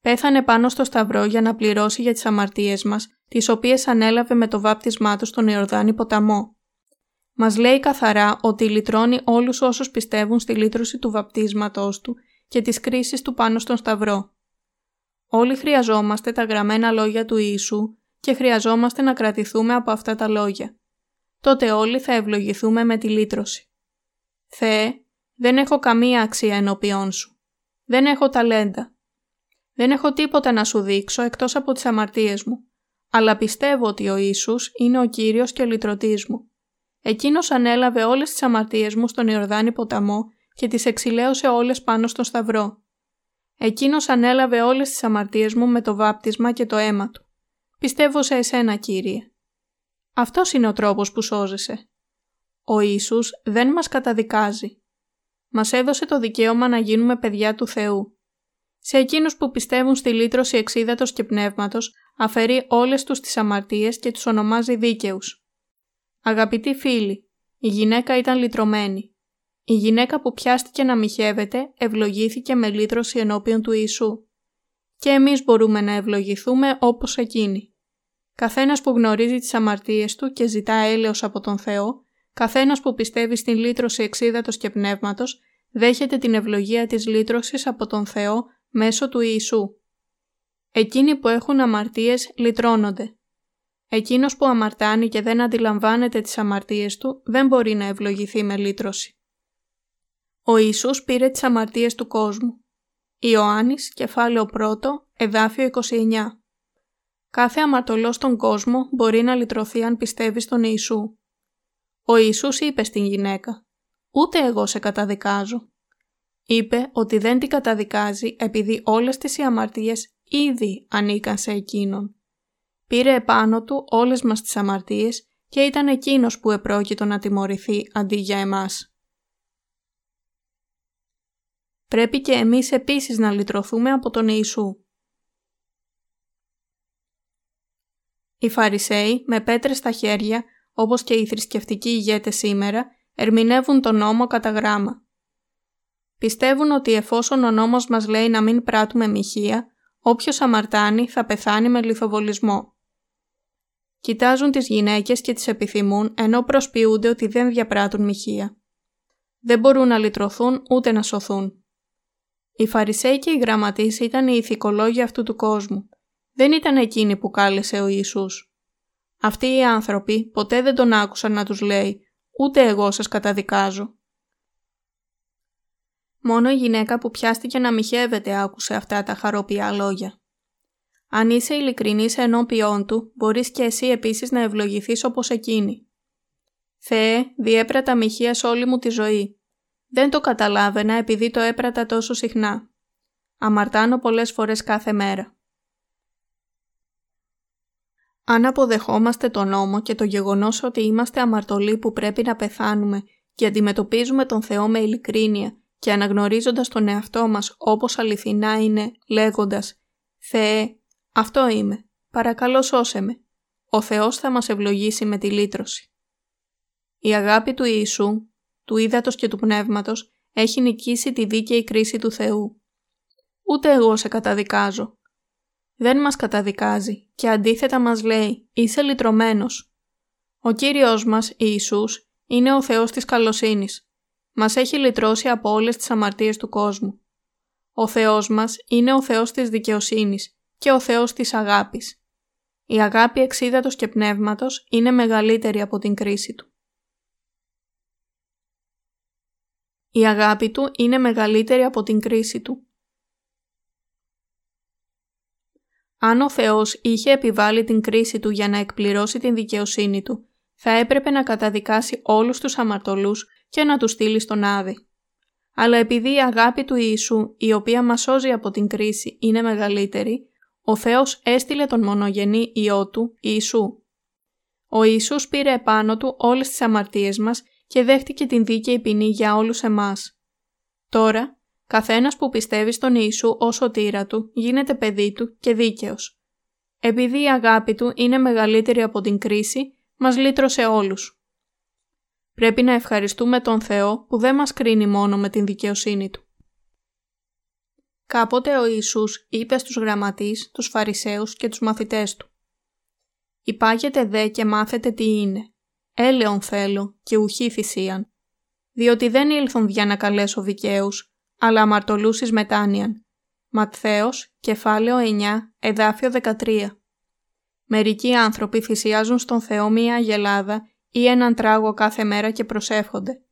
Πέθανε πάνω στο σταυρό για να πληρώσει για τις αμαρτίες μας, τις οποίες ανέλαβε με το βάπτισμά του στον Ιορδάνη ποταμό. Μας λέει καθαρά ότι λυτρώνει όλους όσους πιστεύουν στη λύτρωση του βαπτίσματός του και της κρίσης του πάνω στον σταυρό. Όλοι χρειαζόμαστε τα γραμμένα λόγια του Ιησού και χρειαζόμαστε να κρατηθούμε από αυτά τα λόγια. Τότε όλοι θα ευλογηθούμε με τη λύτρωση. Θεέ, δεν έχω καμία αξία ενώπιόν σου. Δεν έχω ταλέντα. Δεν έχω τίποτα να σου δείξω εκτός από τις αμαρτίες μου. Αλλά πιστεύω ότι ο Ιησούς είναι ο Κύριος και ο λυτρωτής μου. Εκείνος ανέλαβε όλες τις αμαρτίες μου στον Ιορδάνη ποταμό και τις εξηλαίωσε όλες πάνω στο σταυρό. Εκείνος ανέλαβε όλες τις αμαρτίες μου με το βάπτισμα και το αίμα του. Πιστεύω σε εσένα, Κύριε. Αυτός είναι ο τρόπος που σώζεσαι. Ο Ιησούς δεν μας καταδικάζει μας έδωσε το δικαίωμα να γίνουμε παιδιά του Θεού. Σε εκείνους που πιστεύουν στη λύτρωση εξίδατος και πνεύματος, αφαιρεί όλες τους τις αμαρτίες και τους ονομάζει δίκαιους. Αγαπητοί φίλοι, η γυναίκα ήταν λυτρωμένη. Η γυναίκα που πιάστηκε να μοιχεύεται ευλογήθηκε με λύτρωση ενώπιον του Ιησού. Και εμείς μπορούμε να ευλογηθούμε όπως εκείνη. Καθένας που γνωρίζει τις αμαρτίες του και ζητά έλεος από τον Θεό, Καθένας που πιστεύει στην λύτρωση εξίδατος και πνεύματος δέχεται την ευλογία της λύτρωσης από τον Θεό μέσω του Ιησού. Εκείνοι που έχουν αμαρτίες λυτρώνονται. Εκείνος που αμαρτάνει και δεν αντιλαμβάνεται τις αμαρτίες του δεν μπορεί να ευλογηθεί με λύτρωση. Ο Ιησούς πήρε τις αμαρτίες του κόσμου. Ιωάννης, κεφάλαιο 1, εδάφιο 29. Κάθε αμαρτωλός στον κόσμο μπορεί να λυτρωθεί αν πιστεύει στον Ιησού. Ο Ιησούς είπε στην γυναίκα «Ούτε εγώ σε καταδικάζω». Είπε ότι δεν την καταδικάζει επειδή όλες τις οι αμαρτίες ήδη ανήκαν σε Εκείνον. Πήρε επάνω του όλες μας τις αμαρτίες και ήταν Εκείνος που επρόκειτο να τιμωρηθεί αντί για εμάς. Πρέπει και εμείς επίσης να λυτρωθούμε από τον Ιησού. Οι Φαρισαίοι με πέτρες στα χέρια όπως και οι θρησκευτικοί ηγέτες σήμερα, ερμηνεύουν τον νόμο κατά γράμμα. Πιστεύουν ότι εφόσον ο νόμος μας λέει να μην πράττουμε μοιχεία, όποιος αμαρτάνει θα πεθάνει με λιθοβολισμό. Κοιτάζουν τις γυναίκες και τις επιθυμούν ενώ προσποιούνται ότι δεν διαπράττουν μοιχεία. Δεν μπορούν να λυτρωθούν ούτε να σωθούν. Οι Φαρισαίοι και οι γραμματείς ήταν οι ηθικολόγοι αυτού του κόσμου. Δεν ήταν εκείνοι που κάλεσε ο Ιησούς. Αυτοί οι άνθρωποι ποτέ δεν τον άκουσαν να τους λέει «Ούτε εγώ σας καταδικάζω». Μόνο η γυναίκα που πιάστηκε να μοιχεύεται άκουσε αυτά τα χαρόπια λόγια. Αν είσαι ειλικρινής ενώπιόν του, μπορείς και εσύ επίσης να ευλογηθείς όπως εκείνη. Θεέ, διέπρατα μοιχεία σε όλη μου τη ζωή. Δεν το καταλάβαινα επειδή το έπρατα τόσο συχνά. Αμαρτάνω πολλές φορές κάθε μέρα. Αν αποδεχόμαστε τον νόμο και το γεγονός ότι είμαστε αμαρτωλοί που πρέπει να πεθάνουμε και αντιμετωπίζουμε τον Θεό με ειλικρίνεια και αναγνωρίζοντας τον εαυτό μας όπως αληθινά είναι λέγοντας «Θεέ, αυτό είμαι, παρακαλώ σώσε με», ο Θεός θα μας ευλογήσει με τη λύτρωση. Η αγάπη του Ιησού, του ύδατος και του πνεύματος, έχει νικήσει τη δίκαιη κρίση του Θεού. Ούτε εγώ σε καταδικάζω. Δεν μας καταδικάζει και αντίθετα μας λέει «Είσαι λυτρωμένος». Ο Κύριος μας, Ιησούς, είναι ο Θεός της καλοσύνης. Μας έχει λυτρώσει από όλες τις αμαρτίες του κόσμου. Ο Θεός μας είναι ο Θεός της δικαιοσύνης και ο Θεός της αγάπης. Η αγάπη εξίδατος και πνεύματος είναι μεγαλύτερη από την κρίση του. Η αγάπη του είναι μεγαλύτερη από την κρίση του. Αν ο Θεός είχε επιβάλει την κρίση του για να εκπληρώσει την δικαιοσύνη του, θα έπρεπε να καταδικάσει όλους τους αμαρτωλούς και να τους στείλει στον Άδη. Αλλά επειδή η αγάπη του Ιησού, η οποία μας σώζει από την κρίση, είναι μεγαλύτερη, ο Θεός έστειλε τον μονογενή Υιό Του, Ιησού. Ο Ιησούς πήρε επάνω Του όλες τις αμαρτίες μας και δέχτηκε την δίκαιη ποινή για όλους εμάς. Τώρα, καθένας που πιστεύει στον Ιησού ως σωτήρα Του γίνεται παιδί Του και δίκαιος. Επειδή η αγάπη Του είναι μεγαλύτερη από την κρίση, μας λύτρωσε όλους. Πρέπει να ευχαριστούμε τον Θεό που δεν μας κρίνει μόνο με την δικαιοσύνη Του. Κάποτε ο Ιησούς είπε στους γραμματείς, τους Φαρισαίους και τους μαθητές Του «Υπάγετε δε και μάθετε τι είναι. Έλεον θέλω και ουχή θυσίαν. Διότι δεν ήλθον για να καλέσω δικαίους, αλλά αμαρτωλούσεις μετάνοιαν». Ματθαίος, κεφάλαιο 9, εδάφιο 13. Μερικοί άνθρωποι θυσιάζουν στον Θεό μία αγελάδα ή έναν τράγο κάθε μέρα και προσεύχονται.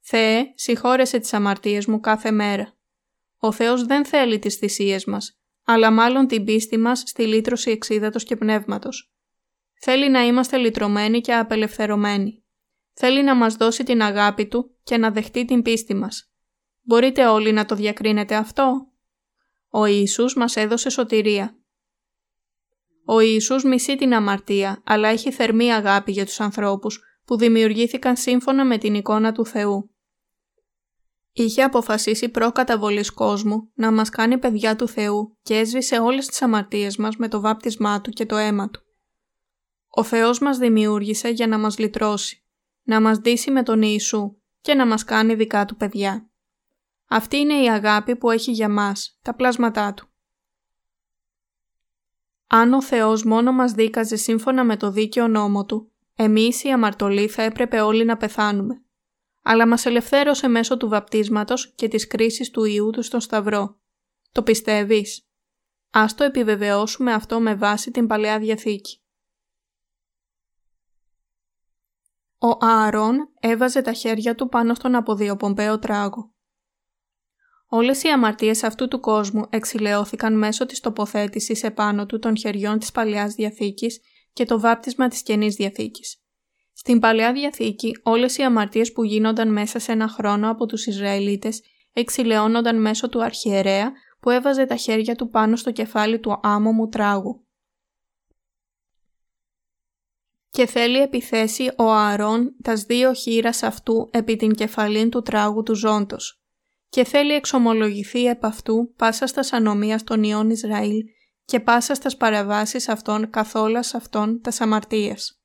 Θεέ, συγχώρεσε τις αμαρτίες μου κάθε μέρα. Ο Θεός δεν θέλει τις θυσίες μας, αλλά μάλλον την πίστη μας στη λύτρωση εξίδατος και πνεύματος. Θέλει να είμαστε λυτρωμένοι και απελευθερωμένοι. Θέλει να μας δώσει την αγάπη Του και να δεχτεί την πίστη μας. Μπορείτε όλοι να το διακρίνετε αυτό; Ο Ιησούς μας έδωσε σωτηρία. Ο Ιησούς μισεί την αμαρτία, αλλά έχει θερμή αγάπη για τους ανθρώπους που δημιουργήθηκαν σύμφωνα με την εικόνα του Θεού. Είχε αποφασίσει προκαταβολής κόσμου να μας κάνει παιδιά του Θεού και έσβησε όλες τις αμαρτίες μας με το βάπτισμά Του και το αίμα Του. Ο Θεός μας δημιούργησε για να μας λυτρώσει, να μας ντύσει με τον Ιησού και να μας κάνει δικά Του παιδιά. Αυτή είναι η αγάπη που έχει για μας, τα πλάσματά Του. Αν ο Θεός μόνο μας δίκαζε σύμφωνα με το δίκαιο νόμο Του, εμείς οι αμαρτωλοί θα έπρεπε όλοι να πεθάνουμε. Αλλά μας ελευθέρωσε μέσω του βαπτίσματος και της κρίσης του Ιού Του στον Σταυρό. Το πιστεύεις; Ας το επιβεβαιώσουμε αυτό με βάση την Παλαιά Διαθήκη. Ο Ααρών έβαζε τα χέρια του πάνω στον αποδιοπομπαίο τράγο. Όλες οι αμαρτίες αυτού του κόσμου εξηλαιώθηκαν μέσω της τοποθέτησης επάνω του των χεριών της Παλαιάς Διαθήκης και το βάπτισμα της Καινής Διαθήκης. Στην Παλαιά Διαθήκη όλες οι αμαρτίες που γίνονταν μέσα σε ένα χρόνο από τους Ισραηλίτες εξηλαιώνονταν μέσω του αρχιερέα που έβαζε τα χέρια του πάνω στο κεφάλι του άμμομου τράγου. Και θέλει επιθέσει ο Ααρών τας δύο χείρας αυτού επί την κεφαλήν του τράγου του ζώντος και θέλει εξομολογηθεί επ' αυτού πάσα στα ανομίας των ιών Ισραήλ και πάσα στα παραβάσεις αυτών καθόλας αυτών τα αμαρτίες.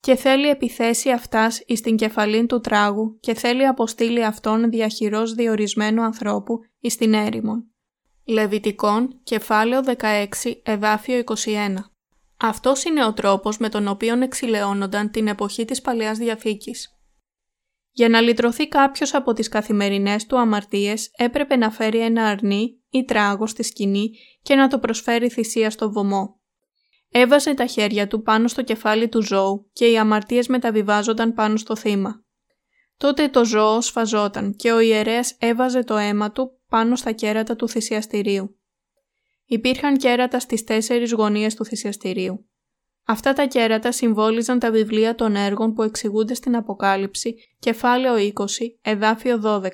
Και θέλει επιθέσει αυτάς εις την κεφαλήν του τράγου και θέλει αποστείλει αυτόν διαχειρός διορισμένου ανθρώπου εις την έρημον. Λεβιτικών, κεφάλαιο 16, εδάφιο 21. Αυτός είναι ο τρόπος με τον οποίο εξηλαιώνονταν την εποχή της Παλαιάς Διαθήκης. Για να λυτρωθεί κάποιος από τις καθημερινές του αμαρτίες έπρεπε να φέρει ένα αρνί ή τράγο στη σκηνή και να το προσφέρει θυσία στο βωμό. Έβαζε τα χέρια του πάνω στο κεφάλι του ζώου και οι αμαρτίες μεταβιβάζονταν πάνω στο θύμα. Τότε το ζώο σφαζόταν και ο ιερέας έβαζε το αίμα του πάνω στα κέρατα του θυσιαστηρίου. Υπήρχαν κέρατα στις τέσσερις γωνίες του θυσιαστηρίου. Αυτά τα κέρατα συμβόλιζαν τα βιβλία των έργων που εξηγούνται στην Αποκάλυψη, κεφάλαιο 20, εδάφιο 12.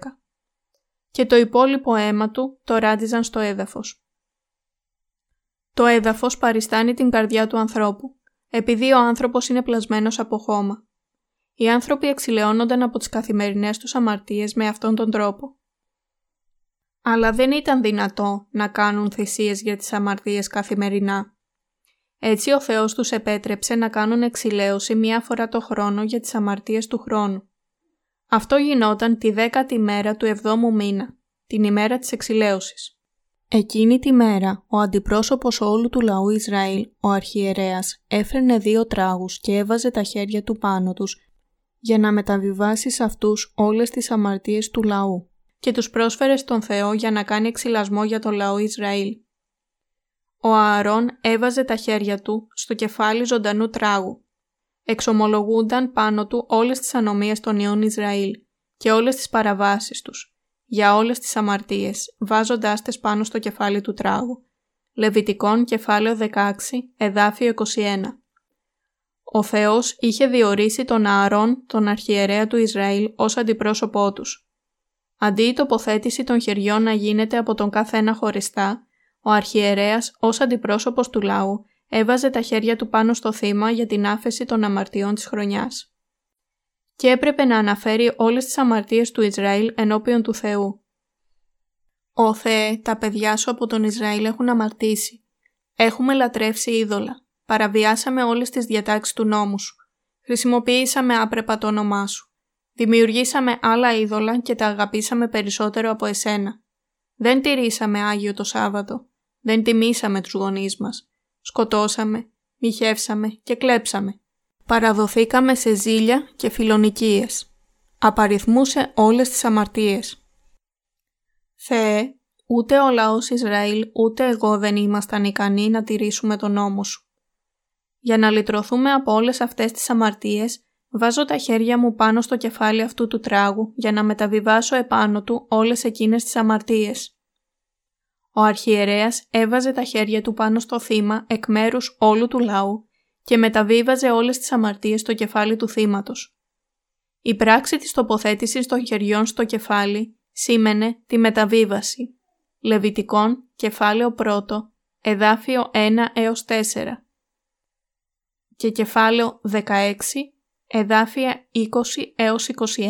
Και το υπόλοιπο αίμα του το ράντιζαν στο έδαφος. Το έδαφος παριστάνει την καρδιά του ανθρώπου, επειδή ο άνθρωπος είναι πλασμένος από χώμα. Οι άνθρωποι εξηλαιώνονταν από τις καθημερινές τους αμαρτίες με αυτόν τον τρόπο. Αλλά δεν ήταν δυνατό να κάνουν θυσίες για τις αμαρτίες καθημερινά Έτσι ο Θεός τους επέτρεψε να κάνουν εξηλαίωση μία φορά το χρόνο για τις αμαρτίες του χρόνου. Αυτό γινόταν τη δέκατη μέρα του εβδόμου μήνα, την ημέρα της εξηλαίωσης. Εκείνη τη μέρα, ο αντιπρόσωπος όλου του λαού Ισραήλ, ο αρχιερέας, έφρενε δύο τράγους και έβαζε τα χέρια του πάνω τους για να μεταβιβάσει σε αυτούς όλες τις αμαρτίες του λαού και τους πρόσφερες στον Θεό για να κάνει εξυλασμό για το λαό Ισραήλ. Ο Ααρών έβαζε τα χέρια του στο κεφάλι ζωντανού τράγου. Εξομολογούνταν πάνω του όλες τις ανομίες των ιών Ισραήλ και όλες τις παραβάσεις τους, για όλες τις αμαρτίες, βάζοντάς τες πάνω στο κεφάλι του τράγου. Λεβιτικών κεφάλαιο 16, εδάφιο 21. Ο Θεός είχε διορίσει τον Ααρών, τον αρχιερέα του Ισραήλ, ως αντιπρόσωπό τους. Αντί η τοποθέτηση των χεριών να γίνεται από τον καθένα χωριστά, ο αρχιερέας ως αντιπρόσωπος του λαού έβαζε τα χέρια του πάνω στο θύμα για την άφεση των αμαρτιών της χρονιάς. Και έπρεπε να αναφέρει όλες τις αμαρτίες του Ισραήλ ενώπιον του Θεού. «Ω Θεέ, τα παιδιά σου από τον Ισραήλ έχουν αμαρτήσει. Έχουμε λατρεύσει είδωλα. Παραβιάσαμε όλες τις διατάξεις του νόμου σου. Χρησιμοποιήσαμε άπρεπα το όνομά σου. Δημιουργήσαμε άλλα είδωλα και τα αγαπήσαμε περισσότερο από εσένα. Δεν τηρήσαμε Άγιο το Σάββατο. Δεν τιμήσαμε τους γονείς μας. Σκοτώσαμε, μοιχεύσαμε και κλέψαμε. Παραδοθήκαμε σε ζήλια και φιλονικίες. Απαριθμούσε όλες τις αμαρτίες. Θεέ, ούτε ο λαός Ισραήλ ούτε εγώ δεν ήμασταν ικανοί να τηρήσουμε τον νόμο σου. Για να λυτρωθούμε από όλες αυτές τις αμαρτίες, βάζω τα χέρια μου πάνω στο κεφάλι αυτού του τράγου για να μεταβιβάσω επάνω του όλες εκείνες τις αμαρτίες. Ο αρχιερέας έβαζε τα χέρια του πάνω στο θύμα εκ μέρους όλου του λαού και μεταβίβαζε όλες τις αμαρτίες στο κεφάλι του θύματος. Η πράξη της τοποθέτησης των χεριών στο κεφάλι σήμαινε τη μεταβίβαση. Λεβιτικών, κεφάλαιο 1, εδάφιο 1 έως 4 και κεφάλαιο 16, εδάφια 20 έως 21.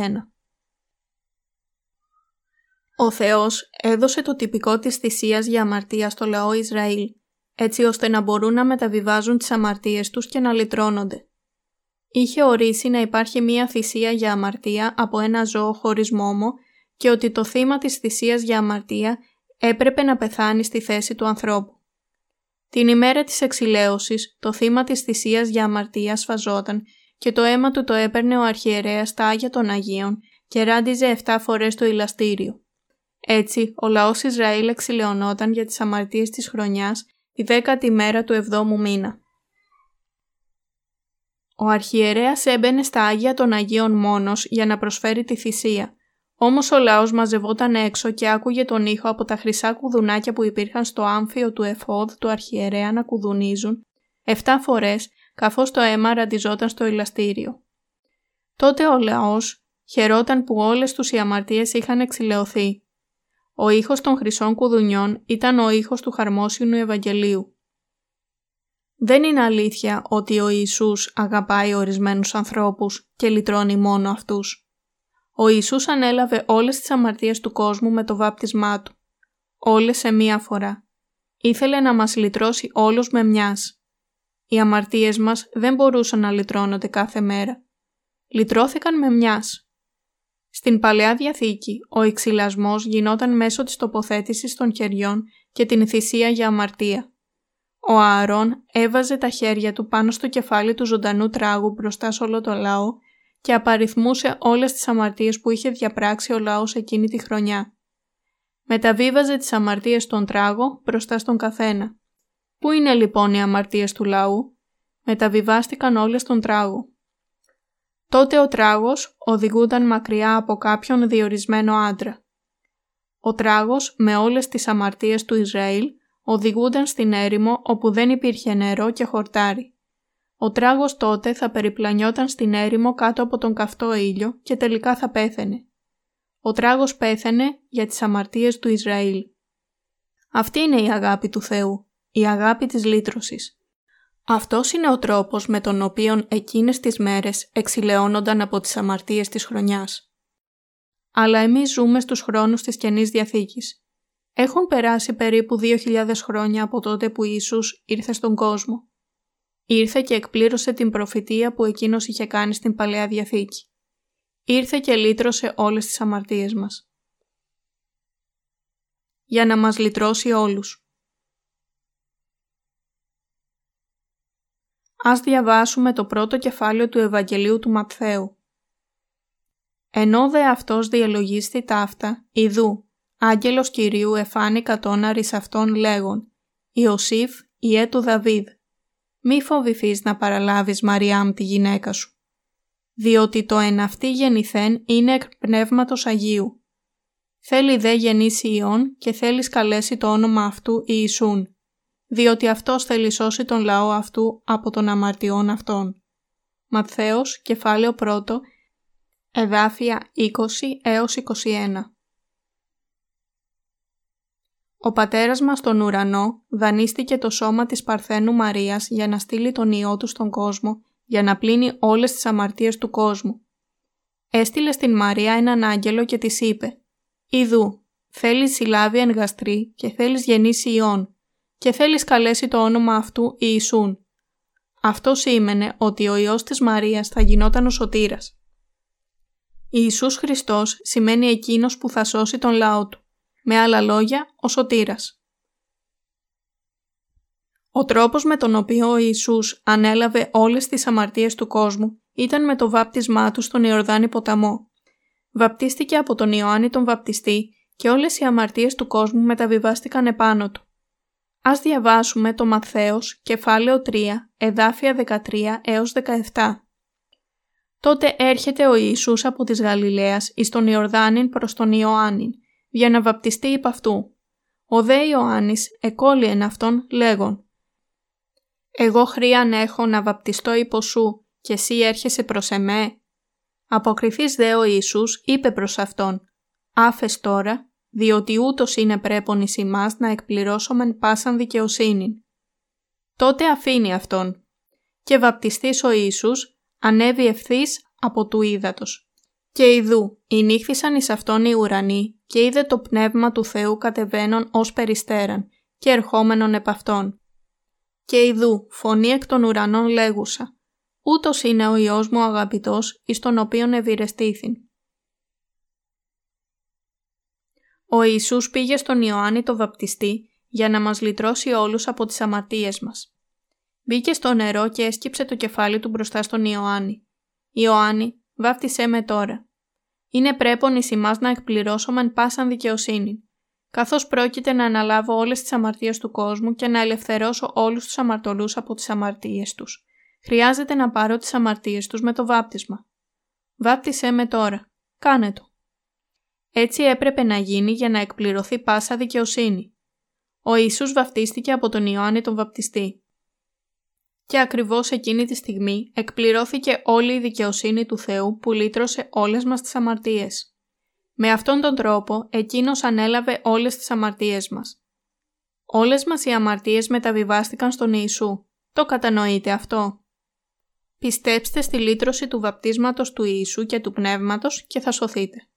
Ο Θεός έδωσε το τυπικό της θυσίας για αμαρτία στο λαό Ισραήλ, έτσι ώστε να μπορούν να μεταβιβάζουν τις αμαρτίες τους και να λυτρώνονται. Είχε ορίσει να υπάρχει μία θυσία για αμαρτία από ένα ζώο χωρίς μόμο και ότι το θύμα της θυσίας για αμαρτία έπρεπε να πεθάνει στη θέση του ανθρώπου. Την ημέρα της εξηλαίωσης, το θύμα της θυσίας για αμαρτία σφαζόταν και το αίμα του το έπαιρνε ο αρχιερέας στα Άγια των Αγίων και ράντιζε 7 φορές το ηλαστήριο. Έτσι, ο λαός Ισραήλ εξηλαιωνόταν για τις αμαρτίες της χρονιάς τη δέκατη μέρα του εβδόμου μήνα. Ο αρχιερέας έμπαινε στα Άγια των Αγίων μόνος για να προσφέρει τη θυσία όμως ο λαός μαζευόταν έξω και άκουγε τον ήχο από τα χρυσά κουδουνάκια που υπήρχαν στο άμφιο του εφόδ του αρχιερέα να κουδουνίζουν, εφτά φορές καθώς το αίμα ραντιζόταν στο ηλαστήριο. Τότε ο λαός χαιρόταν που όλες τους οι αμαρτίες είχαν εξηλαιωθεί. Ο ήχος των χρυσών κουδουνιών ήταν ο ήχος του χαρμόσυνου Ευαγγελίου. Δεν είναι αλήθεια ότι ο Ιησούς αγαπάει ορισμένους ανθρώπους και λυτρώνει μόνο αυτούς. Ο Ιησούς ανέλαβε όλες τις αμαρτίες του κόσμου με το βάπτισμά Του. Όλες σε μία φορά. Ήθελε να μας λυτρώσει όλους με μιας. Οι αμαρτίες μας δεν μπορούσαν να λυτρώνονται κάθε μέρα. Λυτρώθηκαν με μιας. Στην Παλαιά Διαθήκη, ο εξυλασμός γινόταν μέσω της τοποθέτησης των χεριών και την θυσία για αμαρτία. Ο Ααρών έβαζε τα χέρια του πάνω στο κεφάλι του ζωντανού τράγου μπροστά σε όλο το λαό και απαριθμούσε όλες τις αμαρτίες που είχε διαπράξει ο λαός εκείνη τη χρονιά. Μεταβίβαζε τις αμαρτίες στον τράγο μπροστά στον καθένα. Πού είναι λοιπόν οι αμαρτίες του λαού; Μεταβιβάστηκαν όλες στον τράγο. Τότε ο τράγος οδηγούνταν μακριά από κάποιον διορισμένο άντρα. Ο τράγος με όλες τις αμαρτίες του Ισραήλ οδηγούνταν στην έρημο όπου δεν υπήρχε νερό και χορτάρι. Ο τράγος τότε θα περιπλανιόταν στην έρημο κάτω από τον καυτό ήλιο και τελικά θα πέθαινε. Ο τράγος πέθαινε για τις αμαρτίες του Ισραήλ. Αυτή είναι η αγάπη του Θεού, η αγάπη της λύτρωσης. Αυτός είναι ο τρόπος με τον οποίο εκείνες τις μέρες εξηλαιώνονταν από τις αμαρτίες της χρονιάς. Αλλά εμείς ζούμε στους χρόνους της Καινής Διαθήκης. Έχουν περάσει περίπου 2.000 χρόνια από τότε που Ιησούς ήρθε στον κόσμο. ήρθε και εκπλήρωσε την προφητεία που εκείνος είχε κάνει στην Παλαιά Διαθήκη. Ήρθε και λύτρωσε όλες τις αμαρτίες μας. Για να μας λυτρώσει όλους. Ας διαβάσουμε το πρώτο κεφάλαιο του Ευαγγελίου του Ματθαίου. Ενώ δε αυτός διαλογίστη ταύτα, ιδού, άγγελος Κυρίου εφάνη κατόναρης αυτών λέγον, Ιωσήφ, ιέ του Δαβίδ, μη φοβηθείς να παραλάβεις Μαριάμ τη γυναίκα σου, διότι το εν αυτή γεννηθέν είναι εκ πνεύματος Αγίου. Θέλει δε γεννήσει Υιόν και θέλεις καλέσει το όνομα αυτού Ιησούν, διότι αυτός θέλει σώσει τον λαό αυτού από των αμαρτιών αυτών. Ματθαίος, κεφάλαιο 1, εδάφια 20 έως 21 Ο πατέρας μας στον ουρανό δανείστηκε το σώμα της Παρθένου Μαρίας για να στείλει τον Υιό του στον κόσμο, για να πλύνει όλες τις αμαρτίες του κόσμου. Έστειλε στην Μαρία έναν άγγελο και της είπε «Ιδού, θέλεις συλλάβει εν γαστρή και θέλεις γεννήσει Υιόν και θέλεις καλέσει το όνομα αυτού Ιησούν». Αυτός σήμαινε ότι ο Υιός της Μαρίας θα γινόταν ο σωτήρας. Ιησούς Χριστός σημαίνει εκείνος που θα σώσει τον λαό του. Με άλλα λόγια, ο σωτήρας. Ο τρόπος με τον οποίο ο Ιησούς ανέλαβε όλες τις αμαρτίες του κόσμου ήταν με το βάπτισμά του στον Ιορδάνη ποταμό. Βαπτίστηκε από τον Ιωάννη τον βαπτιστή και όλες οι αμαρτίες του κόσμου μεταβιβάστηκαν επάνω του. Ας διαβάσουμε το Μαθαίος, κεφάλαιο 3, εδάφια 13 έως 17. Τότε έρχεται ο Ιησούς από της Γαλιλαίας εις τον Ιορδάνην προς τον Ιωάννην, για να βαπτιστεί υπ' αυτού. Ο δε Ιωάννης εκόλει εν αυτόν λέγον «Εγώ χρίαν έχω να βαπτιστώ υπό σου και εσύ έρχεσαι προς εμέ». Αποκριθείς δε ο Ιησούς είπε προς αυτόν «Άφες τώρα, διότι ούτως είναι πρέπον εις ημάς να εκπληρώσομεν πάσαν δικαιοσύνη». Τότε αφήνει αυτόν. Και βαπτιστής ο Ιησούς ανέβη ευθύς από του ύδατος. Και ιδού, νύχθησαν εις αυτόν οι ουρανοί και είδε το πνεύμα του Θεού κατεβαίνον ως περιστέραν και ερχόμενον επ' αυτόν. Και ιδού, φωνή εκ των ουρανών λέγουσα, ούτως είναι ο Υιός μου αγαπητός, εις τον οποίον ευηρεστήθην. Ο Ιησούς πήγε στον Ιωάννη το βαπτιστή για να μας λυτρώσει όλους από τις αμαρτίες μας. Μπήκε στο νερό και έσκυψε το κεφάλι του μπροστά στον Ιωάννη. Ιωάννη, βάφτισέ με τώρα. Είναι πρέπον εις ημάς να εκπληρώσομεν πάσαν δικαιοσύνη. Καθώς πρόκειται να αναλάβω όλες τις αμαρτίες του κόσμου και να ελευθερώσω όλους τους αμαρτωλούς από τις αμαρτίες τους. Χρειάζεται να πάρω τις αμαρτίες τους με το βάπτισμα. Βάπτισέ με τώρα. Κάνε το. Έτσι έπρεπε να γίνει για να εκπληρωθεί πάσα δικαιοσύνη. Ο Ιησούς βαφτίστηκε από τον Ιωάννη τον βαπτιστή και ακριβώς εκείνη τη στιγμή εκπληρώθηκε όλη η δικαιοσύνη του Θεού που λύτρωσε όλες μας τις αμαρτίες. Με αυτόν τον τρόπο εκείνος ανέλαβε όλες τις αμαρτίες μας. Όλες μας οι αμαρτίες μεταβιβάστηκαν στον Ιησού. Το κατανοείτε αυτό; Πιστέψτε στη λύτρωση του βαπτίσματος του Ιησού και του Πνεύματος και θα σωθείτε.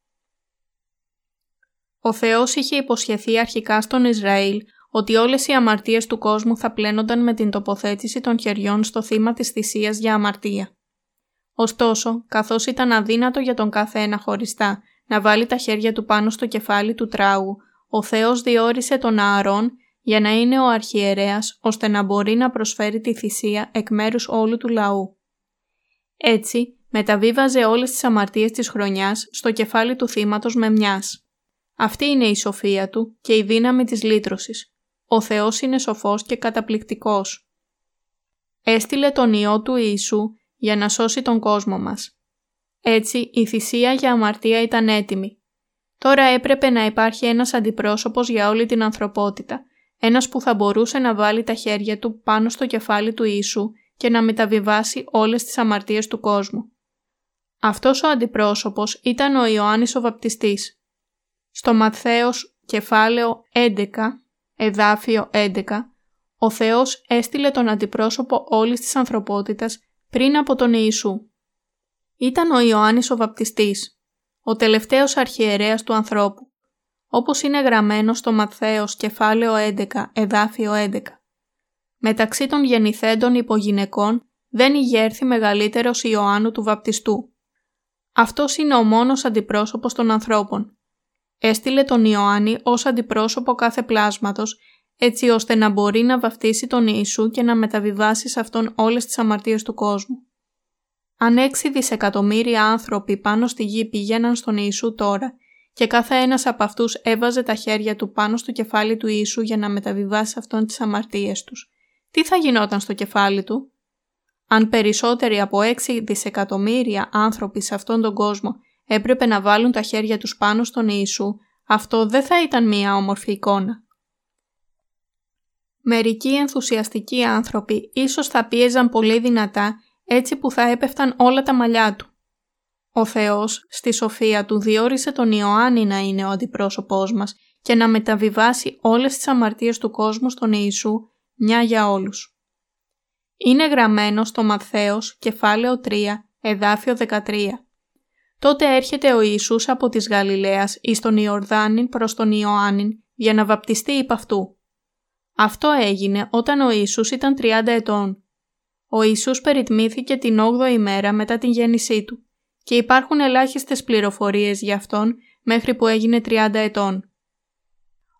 Ο Θεός είχε υποσχεθεί αρχικά στον Ισραήλ ότι όλες οι αμαρτίες του κόσμου θα πλένονταν με την τοποθέτηση των χεριών στο θύμα της θυσίας για αμαρτία. Ωστόσο, καθώς ήταν αδύνατο για τον κάθε ένα χωριστά να βάλει τα χέρια του πάνω στο κεφάλι του τράγου, ο Θεός διόρισε τον Ααρών για να είναι ο αρχιερέας ώστε να μπορεί να προσφέρει τη θυσία εκ μέρους όλου του λαού. Έτσι, μεταβίβαζε όλες τις αμαρτίες της χρονιάς στο κεφάλι του θύματος με μιας. Αυτή είναι η σοφία του και η δύναμη της λύτρωσης. Ο Θεός είναι σοφός και καταπληκτικός. Έστειλε τον Υιό του Ιησού για να σώσει τον κόσμο μας. Έτσι η θυσία για αμαρτία ήταν έτοιμη. Τώρα έπρεπε να υπάρχει ένας αντιπρόσωπος για όλη την ανθρωπότητα, ένας που θα μπορούσε να βάλει τα χέρια του πάνω στο κεφάλι του Ιησού και να μεταβιβάσει όλες τις αμαρτίες του κόσμου. Αυτός ο αντιπρόσωπος ήταν ο Ιωάννης ο Βαπτιστής. Στο Ματθαίος κεφάλαιο 11 εδάφιο 11, ο Θεός έστειλε τον αντιπρόσωπο όλης της ανθρωπότητας πριν από τον Ιησού. Ήταν ο Ιωάννης ο Βαπτιστής, ο τελευταίος αρχιερέας του ανθρώπου, όπως είναι γραμμένο στο Ματθαίος κεφάλαιο 11, εδάφιο 11. Μεταξύ των γεννηθέντων υπογυναικών δεν ηγέρθη μεγαλύτερος Ιωάννου του Βαπτιστού. Αυτός είναι ο μόνος αντιπρόσωπος των ανθρώπων. Έστειλε τον Ιωάννη ως αντιπρόσωπο κάθε πλάσματος, έτσι ώστε να μπορεί να βαφτίσει τον Ιησού και να μεταβιβάσει σε αυτόν όλες τις αμαρτίες του κόσμου. Αν έξι δισεκατομμύρια άνθρωποι πάνω στη γη πηγαίναν στον Ιησού τώρα και κάθε ένας από αυτούς έβαζε τα χέρια του πάνω στο κεφάλι του Ιησού για να μεταβιβάσει αυτόν τις αμαρτίες τους, τι θα γινόταν στο κεφάλι του; Αν περισσότεροι από 6 δισεκατομμύρια άνθρωποι σε αυτόν τον κόσμο έπρεπε να βάλουν τα χέρια τους πάνω στον Ιησού, αυτό δεν θα ήταν μία όμορφη εικόνα. Μερικοί ενθουσιαστικοί άνθρωποι ίσως θα πίεζαν πολύ δυνατά έτσι που θα έπεφταν όλα τα μαλλιά του. Ο Θεός στη σοφία του διόρισε τον Ιωάννη να είναι ο αντιπρόσωπός μας και να μεταβιβάσει όλες τις αμαρτίες του κόσμου στον Ιησού μια για όλους. Είναι γραμμένο στο Μαθαίος, κεφάλαιο 3, εδάφιο 13. Τότε έρχεται ο Ιησούς από της Γαλιλαίας εις τον Ιορδάνην προς τον Ιωάννην για να βαπτιστεί υπ' αυτού. Αυτό έγινε όταν ο Ιησούς ήταν 30 ετών. Ο Ιησούς περιτμήθηκε την 8η ημέρα μετά την γέννησή του και υπάρχουν ελάχιστες πληροφορίες για αυτόν μέχρι που έγινε 30 ετών.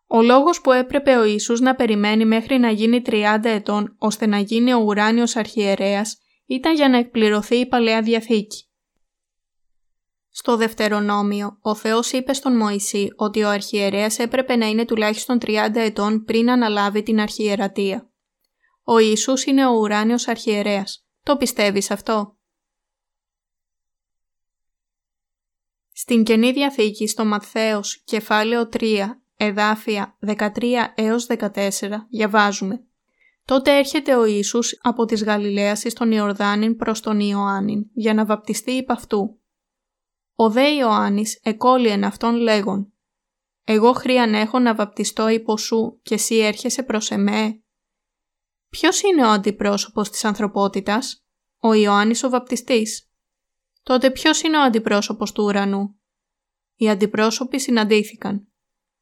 Ο λόγος που έπρεπε ο Ιησούς να περιμένει μέχρι να γίνει 30 ετών ώστε να γίνει ο ουράνιος αρχιερέας ήταν για να εκπληρωθεί η Παλαιά Διαθήκη. Στο Δευτερονόμιο, ο Θεός είπε στον Μωυσή ότι ο αρχιερέας έπρεπε να είναι τουλάχιστον 30 ετών πριν αναλάβει την αρχιερατεία. Ο Ιησούς είναι ο ουράνιος αρχιερέας. Το πιστεύεις αυτό; Στην Καινή Διαθήκη στο Ματθαίος κεφάλαιο 3 εδάφια 13 έως 14 διαβάζουμε Τότε έρχεται ο Ιησούς από της Γαλιλαίας εις τον Ιορδάνην προς τον Ιωάννην για να βαπτιστεί υπ' αυτού. Ο δε Ιωάννης εκόλυεν αυτόν λέγον «Εγώ χρίαν έχω να βαπτιστώ υπό σου και εσύ έρχεσαι προς εμέ». Ποιος είναι ο αντιπρόσωπος της ανθρωπότητας; Ο Ιωάννης ο βαπτιστής; Τότε ποιος είναι ο αντιπρόσωπος του ουρανού; Οι αντιπρόσωποι συναντήθηκαν.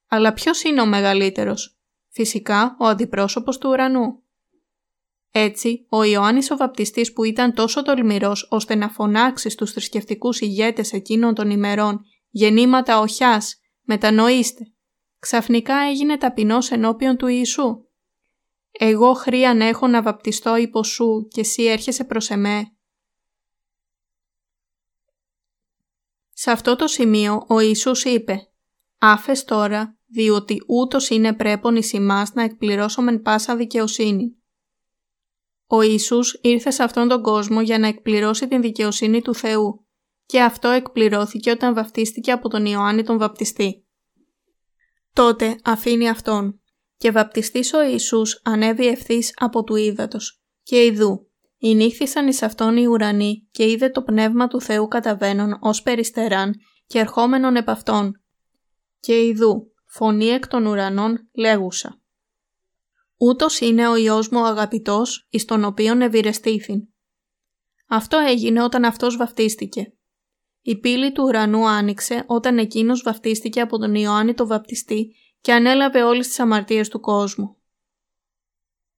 Αλλά ποιος είναι ο μεγαλύτερος; Φυσικά ο αντιπρόσωπος του ουρανού; Έτσι, ο Ιωάννης ο βαπτιστής που ήταν τόσο τολμηρός ώστε να φωνάξει στους θρησκευτικούς ηγέτες εκείνων των ημερών «Γεννήματα οχιάς, μετανοήστε», ξαφνικά έγινε ταπεινός ενώπιον του Ιησού. «Εγώ χρίαν έχω να βαπτιστώ υπό σου και εσύ έρχεσαι προς εμέ». Σε αυτό το σημείο ο Ιησούς είπε «Άφες τώρα διότι ούτως είναι πρέπον εις ημάς να εκπληρώσομεν πάσα δικαιοσύνη. Ο Ιησούς ήρθε σε αυτόν τον κόσμο για να εκπληρώσει την δικαιοσύνη του Θεού και αυτό εκπληρώθηκε όταν βαπτίστηκε από τον Ιωάννη τον βαπτιστή. Τότε αφήνει αυτόν και βαπτιστής ο Ιησούς ανέβη ευθύς από του ύδατος και ειδού. Ηνύχθησαν εις αυτόν οι ουρανοί και είδε το πνεύμα του Θεού καταβαίνον ως περιστεράν και ερχόμενον επ' αυτόν. Και ειδού φωνή εκ των ουρανών λέγουσα. Ούτως είναι ο Υιός μου ο αγαπητός, εις τον οποίον ευηρεστήθην. Αυτό έγινε όταν αυτός βαφτίστηκε. Η πύλη του ουρανού άνοιξε όταν εκείνος βαφτίστηκε από τον Ιωάννη το βαπτιστή και ανέλαβε όλες τις αμαρτίες του κόσμου.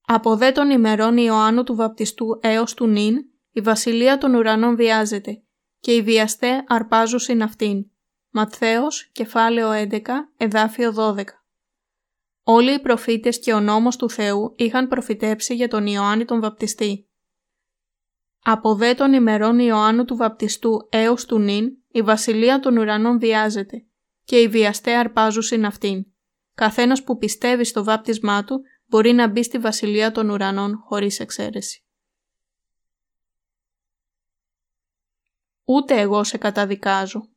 Από δε των ημερών Ιωάννου του βαπτιστού έως του νυν, η βασιλεία των ουρανών βιάζεται και οι βιαστέ αρπάζουσιν αυτήν Ματθαίος, κεφάλαιο 11, εδάφιο 12. Όλοι οι προφήτες και ο νόμος του Θεού είχαν προφητέψει για τον Ιωάννη τον Βαπτιστή. Από δε των ημερών Ιωάννου του Βαπτιστού έως του νυν, η βασιλεία των ουρανών βιάζεται και οι βιαστέ αρπάζουσιν αυτήν. Καθένας που πιστεύει στο βάπτισμά του μπορεί να μπει στη βασιλεία των ουρανών χωρίς εξαίρεση. Ούτε εγώ σε καταδικάζω.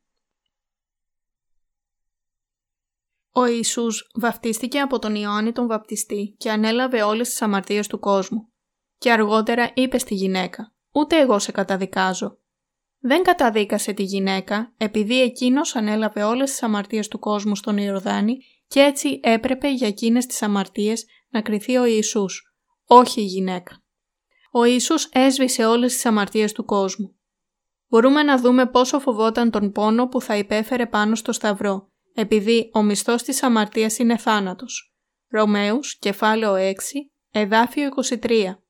Ο Ιησούς βαφτίστηκε από τον Ιωάννη τον βαπτιστή και ανέλαβε όλες τις αμαρτίες του κόσμου. Και αργότερα είπε στη γυναίκα «Ούτε εγώ σε καταδικάζω». Δεν καταδίκασε τη γυναίκα επειδή εκείνος ανέλαβε όλες τις αμαρτίες του κόσμου στον Ιορδάνη και έτσι έπρεπε για εκείνες τις αμαρτίες να κριθεί ο Ιησούς, όχι η γυναίκα. Ο Ιησούς έσβησε όλες τις αμαρτίες του κόσμου. Μπορούμε να δούμε πόσο φοβόταν τον πόνο που θα υπέφερε πάνω στο σταυρό επειδή ο μισθός της αμαρτίας είναι θάνατος. Ρωμαίους, κεφάλαιο 6, εδάφιο 23.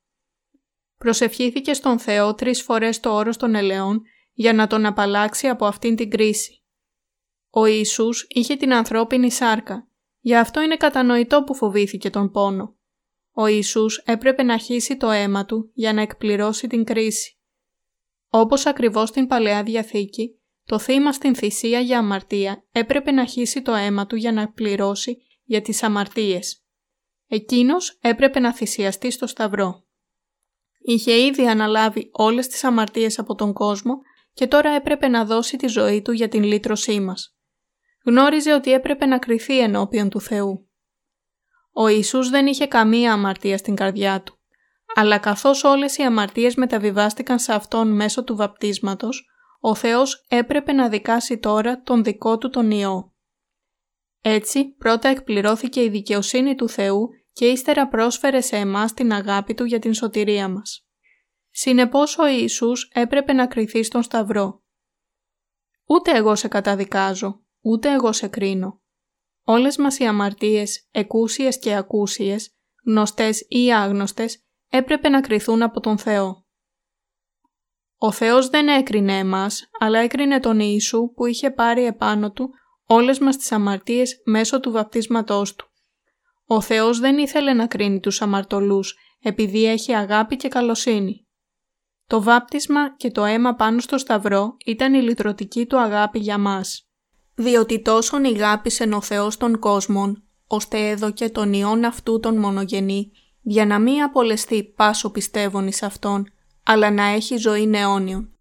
Προσευχήθηκε στον Θεό τρεις φορές το όρος των ελαιών για να τον απαλλάξει από αυτήν την κρίση. Ο Ιησούς είχε την ανθρώπινη σάρκα, γι' αυτό είναι κατανοητό που φοβήθηκε τον πόνο. Ο Ιησούς έπρεπε να χύσει το αίμα του για να εκπληρώσει την κρίση. Όπως ακριβώς στην Παλαιά Διαθήκη, το θύμα στην θυσία για αμαρτία έπρεπε να χύσει το αίμα του για να πληρώσει για τις αμαρτίες. Εκείνος έπρεπε να θυσιαστεί στο Σταυρό. Είχε ήδη αναλάβει όλες τις αμαρτίες από τον κόσμο και τώρα έπρεπε να δώσει τη ζωή του για την λύτρωσή μας. Γνώριζε ότι έπρεπε να κριθεί ενώπιον του Θεού. Ο Ιησούς δεν είχε καμία αμαρτία στην καρδιά του, αλλά καθώς όλες οι αμαρτίες μεταβιβάστηκαν σε Αυτόν μέσω του βαπτίσματος, ο Θεός έπρεπε να δικάσει τώρα τον δικό του τον Υιό. Έτσι, πρώτα εκπληρώθηκε η δικαιοσύνη του Θεού και ύστερα πρόσφερε σε εμάς την αγάπη Του για την σωτηρία μας. Συνεπώς ο Ιησούς έπρεπε να κριθεί στον Σταυρό. Ούτε εγώ σε καταδικάζω, ούτε εγώ σε κρίνω. Όλες μας οι αμαρτίες, εκούσιες και ακούσιες, γνωστές ή άγνωστες, έπρεπε να κριθούν από τον Θεό. Ο Θεός δεν έκρινε εμάς, αλλά έκρινε τον Ιησού που είχε πάρει επάνω του όλες μας τις αμαρτίες μέσω του βαπτίσματός του. Ο Θεός δεν ήθελε να κρίνει τους αμαρτωλούς επειδή έχει αγάπη και καλοσύνη. Το βάπτισμα και το αίμα πάνω στο σταυρό ήταν η λυτρωτική του αγάπη για μας. Διότι τόσον ηγάπησε ο Θεός των κόσμων, ώστε έδωκε τον Υιόν αυτού τον μονογενή, για να μην απολεστεί πάσο πιστεύων εις Αυτόν, αλλά να έχει ζωή νεόνιον.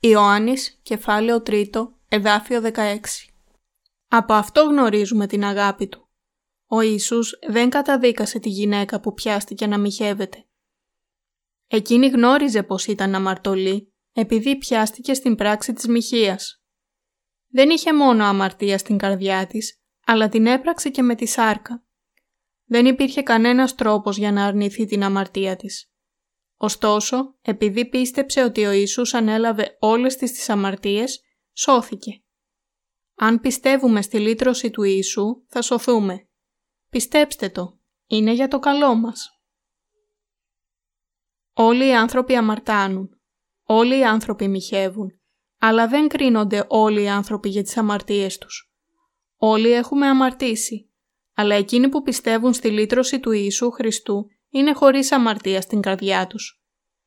Ιωάννης, κεφάλαιο 3, εδάφιο 16 Από αυτό γνωρίζουμε την αγάπη Του. Ο Ιησούς δεν καταδίκασε τη γυναίκα που πιάστηκε να μοιχεύεται. Εκείνη γνώριζε πως ήταν αμαρτωλή, επειδή πιάστηκε στην πράξη της μοιχείας. Δεν είχε μόνο αμαρτία στην καρδιά της, αλλά την έπραξε και με τη σάρκα. Δεν υπήρχε κανένας τρόπος για να αρνηθεί την αμαρτία της. Ωστόσο, επειδή πίστεψε ότι ο Ιησούς ανέλαβε όλες τις τις αμαρτίες, σώθηκε. Αν πιστεύουμε στη λύτρωση του Ιησού, θα σωθούμε. Πιστέψτε το, είναι για το καλό μας. Όλοι οι άνθρωποι αμαρτάνουν, όλοι οι άνθρωποι μοιχεύουν, αλλά δεν κρίνονται όλοι οι άνθρωποι για τις αμαρτίες τους. Όλοι έχουμε αμαρτήσει, αλλά εκείνοι που πιστεύουν στη λύτρωση του Ιησού Χριστού είναι χωρίς αμαρτία στην καρδιά τους.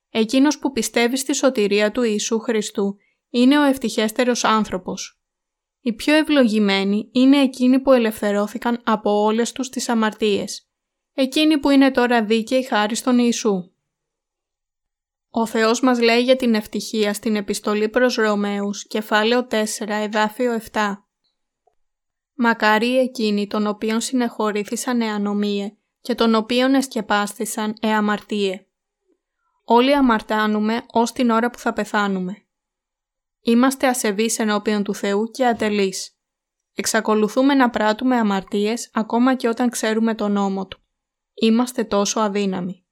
Εκείνος που πιστεύει στη σωτηρία του Ιησού Χριστού είναι ο ευτυχέστερος άνθρωπος. Οι πιο ευλογημένοι είναι εκείνοι που ελευθερώθηκαν από όλες τους τις αμαρτίες. Εκείνοι που είναι τώρα δίκαιοι χάρη στον Ιησού. Ο Θεός μας λέει για την ευτυχία στην επιστολή προς Ρωμαίους, κεφάλαιο 4, εδάφιο 7. Μακάρι εκείνοι των οποίων συνεχωρήθησαν εανομίες και των οποίων εσκεπάστησαν εαμαρτίε. Όλοι αμαρτάνουμε ως την ώρα που θα πεθάνουμε. Είμαστε ασεβείς ενώπιον του Θεού και ατελείς. Εξακολουθούμε να πράττουμε αμαρτίες ακόμα και όταν ξέρουμε τον νόμο Του. Είμαστε τόσο αδύναμοι.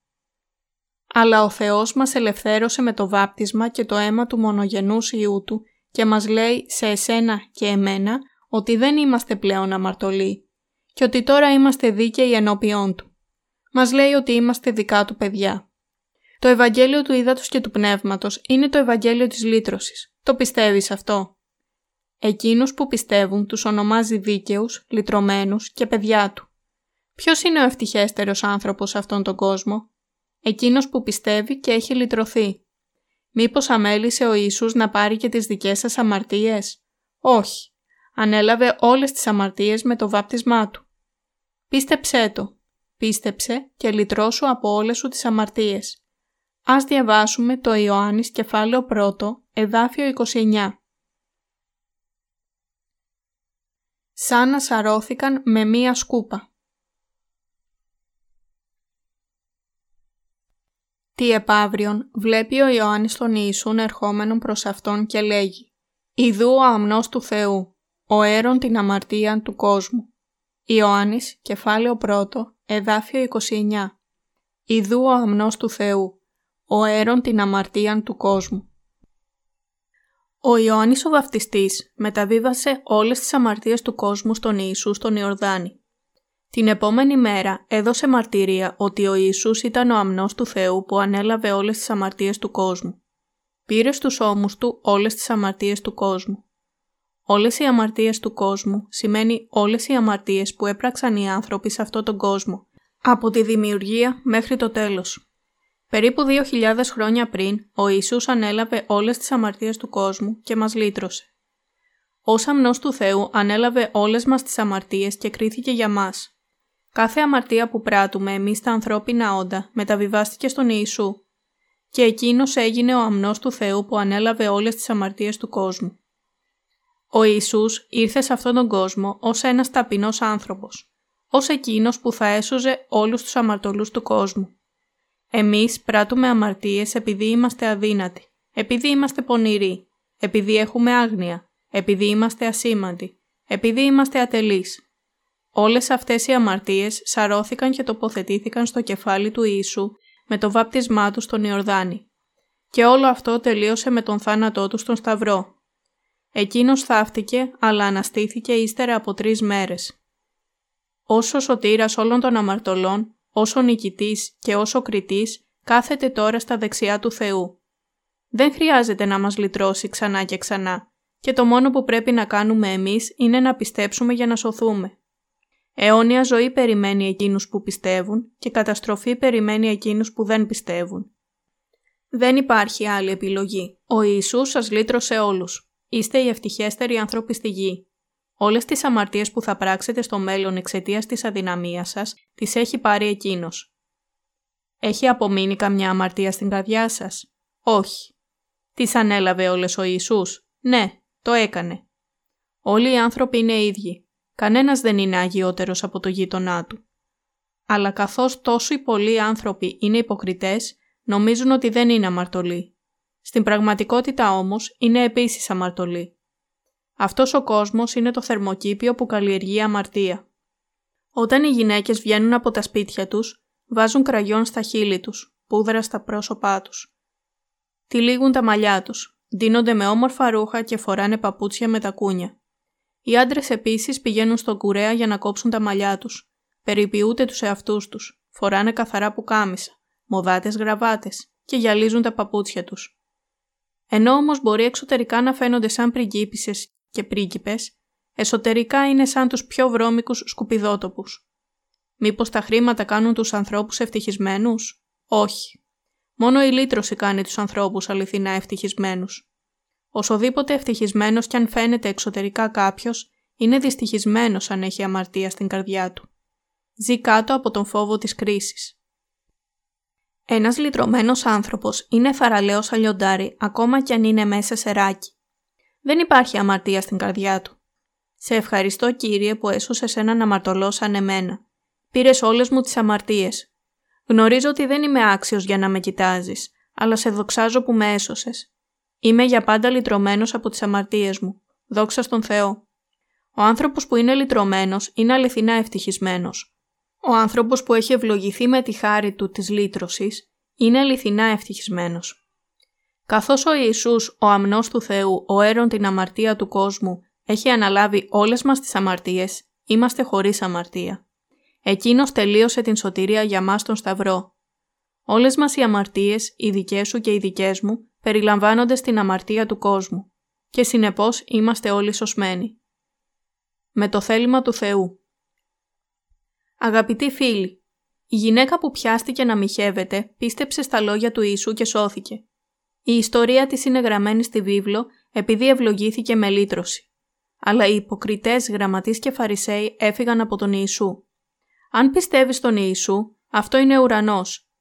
Αλλά ο Θεός μας ελευθέρωσε με το βάπτισμα και το αίμα του μονογενούς Ιού Του και μας λέει σε εσένα και εμένα ότι δεν είμαστε πλέον αμαρτωλοί και ότι τώρα είμαστε δίκαιοι ενώπιόν Του. Μας λέει ότι είμαστε δικά Του παιδιά. Το Ευαγγέλιο του Ήδατος και του Πνεύματος είναι το Ευαγγέλιο της Λύτρωσης. Το πιστεύεις αυτό; Εκείνους που πιστεύουν τους ονομάζει δίκαιους, λυτρωμένους και παιδιά του. Ποιος είναι ο ευτυχέστερος άνθρωπος σε αυτόν τον κόσμο; Εκείνος που πιστεύει και έχει λυτρωθεί. Μήπως αμέλησε ο Ιησούς να πάρει και τις δικές σας αμαρτίες; Όχι. Ανέλαβε όλες τις αμαρτίες με το βάπτισμά του. Πίστεψέ το. Πίστεψε και λυτρώσου από όλες σου τις αμαρτίες. Ας διαβάσουμε το Ιωάννης κεφάλαιο 1, εδάφιο 29. Σαν να σαρώθηκαν με μία σκούπα. Τι επαύριον βλέπει ο Ιωάννης τον Ιησούν ερχόμενον προς Αυτόν και λέγει «Ιδού ο αμνός του Θεού, ο έρον την αμαρτία του κόσμου». Ιωάννης, κεφάλαιο 1, εδάφιο 29. Ιδού ο αμνός του Θεού, ο έρον την αμαρτίαν του κόσμου. Ο Ιωάννης ο Βαφτιστής μεταβίβασε όλες τις αμαρτίες του κόσμου στον Ιησούς στον Ιορδάνη. Την επόμενη μέρα έδωσε μαρτυρία ότι ο Ιησούς ήταν ο αμνός του Θεού που ανέλαβε όλες τις αμαρτίες του κόσμου. Πήρε στους ώμους του όλες τις αμαρτίες του κόσμου. Όλες οι αμαρτίες του κόσμου σημαίνει όλες οι αμαρτίες που έπραξαν οι άνθρωποι σε αυτόν τον κόσμο, από τη δημιουργία μέχρι το τέλος. Περίπου 2.000 χρόνια πριν, ο Ιησούς ανέλαβε όλες τις αμαρτίες του κόσμου και μας λύτρωσε. Ως αμνός του Θεού ανέλαβε όλες μας τις αμαρτίες και κρίθηκε για μας. Κάθε αμαρτία που πράττουμε εμείς τα ανθρώπινα όντα μεταβιβάστηκε στον Ιησού και εκείνος έγινε ο αμνός του Θεού που ανέλαβε όλες τις αμαρτίες του κόσμου. Ο Ιησούς ήρθε σε αυτόν τον κόσμο ως ένας ταπεινός άνθρωπος, ως εκείνος που θα έσωζε όλους τους αμαρτωλούς του κόσμου. Εμείς πράττουμε αμαρτίες επειδή είμαστε αδύνατοι, επειδή είμαστε πονηροί, επειδή έχουμε άγνοια, επειδή είμαστε ασήμαντοι, επειδή είμαστε ατελείς. Όλες αυτές οι αμαρτίες σαρώθηκαν και τοποθετήθηκαν στο κεφάλι του Ιησού με το βάπτισμά του στον Ιορδάνη. Και όλο αυτό τελείωσε με τον θάνατό του στον Σταυρό. Εκείνος θαύτηκε, αλλά αναστήθηκε ύστερα από τρεις μέρες. Όσο σωτήρας όλων των αμαρτωλών, όσο νικητής και όσο κριτής, κάθεται τώρα στα δεξιά του Θεού. Δεν χρειάζεται να μας λυτρώσει ξανά και ξανά και το μόνο που πρέπει να κάνουμε εμείς είναι να πιστέψουμε για να σωθούμε. Αιώνια ζωή περιμένει εκείνους που πιστεύουν και καταστροφή περιμένει εκείνους που δεν πιστεύουν. Δεν υπάρχει άλλη επιλογή. Ο Ιησούς σας λύτρωσε όλους. Είστε οι ευτυχέστεροι άνθρωποι στη γη. Όλες τις αμαρτίες που θα πράξετε στο μέλλον εξαιτίας της αδυναμίας σας, τις έχει πάρει εκείνος. Έχει απομείνει καμιά αμαρτία στην καρδιά σας; Όχι. Τις ανέλαβε όλες ο Ιησούς; Ναι, το έκανε. Όλοι οι άνθρωποι είναι ίδιοι. Κανένας δεν είναι αγιότερος από το γείτονά του. Αλλά καθώς τόσο οι πολλοί άνθρωποι είναι υποκριτές, νομίζουν ότι δεν είναι αμαρτωλοί. Στην πραγματικότητα όμως είναι επίσης αμαρτωλοί. Αυτός ο κόσμος είναι το θερμοκήπιο που καλλιεργεί αμαρτία. Όταν οι γυναίκες βγαίνουν από τα σπίτια τους, βάζουν κραγιόν στα χείλη τους, πούδρα στα πρόσωπά τους. Τυλίγουν τα μαλλιά τους, ντύνονται με όμορφα ρούχα και φοράνε παπούτσια με τα κούνια. Οι άντρες επίσης πηγαίνουν στον κουρέα για να κόψουν τα μαλλιά τους. Περιποιούνται τους εαυτούς τους, φοράνε καθαρά πουκάμισα, μοδάτες γραβάτες και γυαλίζουν τα παπούτσια τους. Ενώ όμως μπορεί εξωτερικά να φαίνονται σαν πριγκίπισες και πρίγκιπες, εσωτερικά είναι σαν τους πιο βρώμικους σκουπιδότοπους. Μήπως τα χρήματα κάνουν τους ανθρώπους ευτυχισμένους; Όχι. Μόνο η λύτρωση κάνει τους ανθρώπους αληθινά ευτυχισμένους. Οσοδήποτε ευτυχισμένος κι αν φαίνεται εξωτερικά κάποιος, είναι δυστυχισμένος αν έχει αμαρτία στην καρδιά του. Ζει κάτω από τον φόβο της κρίσης. Ένας λυτρωμένος άνθρωπος είναι θαραλέος αλλιοντάρι ακόμα κι αν είναι μέσα σε ράκι. Δεν υπάρχει αμαρτία στην καρδιά του. Σε ευχαριστώ Κύριε που έσωσες έναν αμαρτωλό σαν εμένα. Πήρες όλες μου τις αμαρτίες. Γνωρίζω ότι δεν είμαι άξιος για να με κοιτάζεις, αλλά σε δοξάζω που με έσωσες. Είμαι για πάντα λυτρωμένος από τις αμαρτίες μου. Δόξα στον Θεό. Ο άνθρωπος που είναι λυτρωμένος είναι αληθινά ευτυχισμένος. Ο άνθρωπος που έχει ευλογηθεί με τη χάρη του της λύτρωσης είναι αληθινά ευτυχισμένος. Καθώς ο Ιησούς, ο αμνός του Θεού, ο έρον την αμαρτία του κόσμου, έχει αναλάβει όλες μας τις αμαρτίες, είμαστε χωρίς αμαρτία. Εκείνος τελείωσε την σωτηρία για μας τον Σταυρό. Όλες μας οι αμαρτίες, οι δικές σου και οι δικές μου, περιλαμβάνονται στην αμαρτία του κόσμου και συνεπώς είμαστε όλοι σωσμένοι. Με το θέλημα του Θεού. Αγαπητοί φίλοι, η γυναίκα που πιάστηκε να μοιχεύεται πίστεψε στα λόγια του Ιησού και σώθηκε. Η ιστορία της είναι γραμμένη στη βίβλο επειδή ευλογήθηκε με λύτρωση. Αλλά οι υποκριτές γραμματείς και φαρισαίοι έφυγαν από τον Ιησού. Αν πιστεύεις στον Ιησού, αυτό είναι ουρανός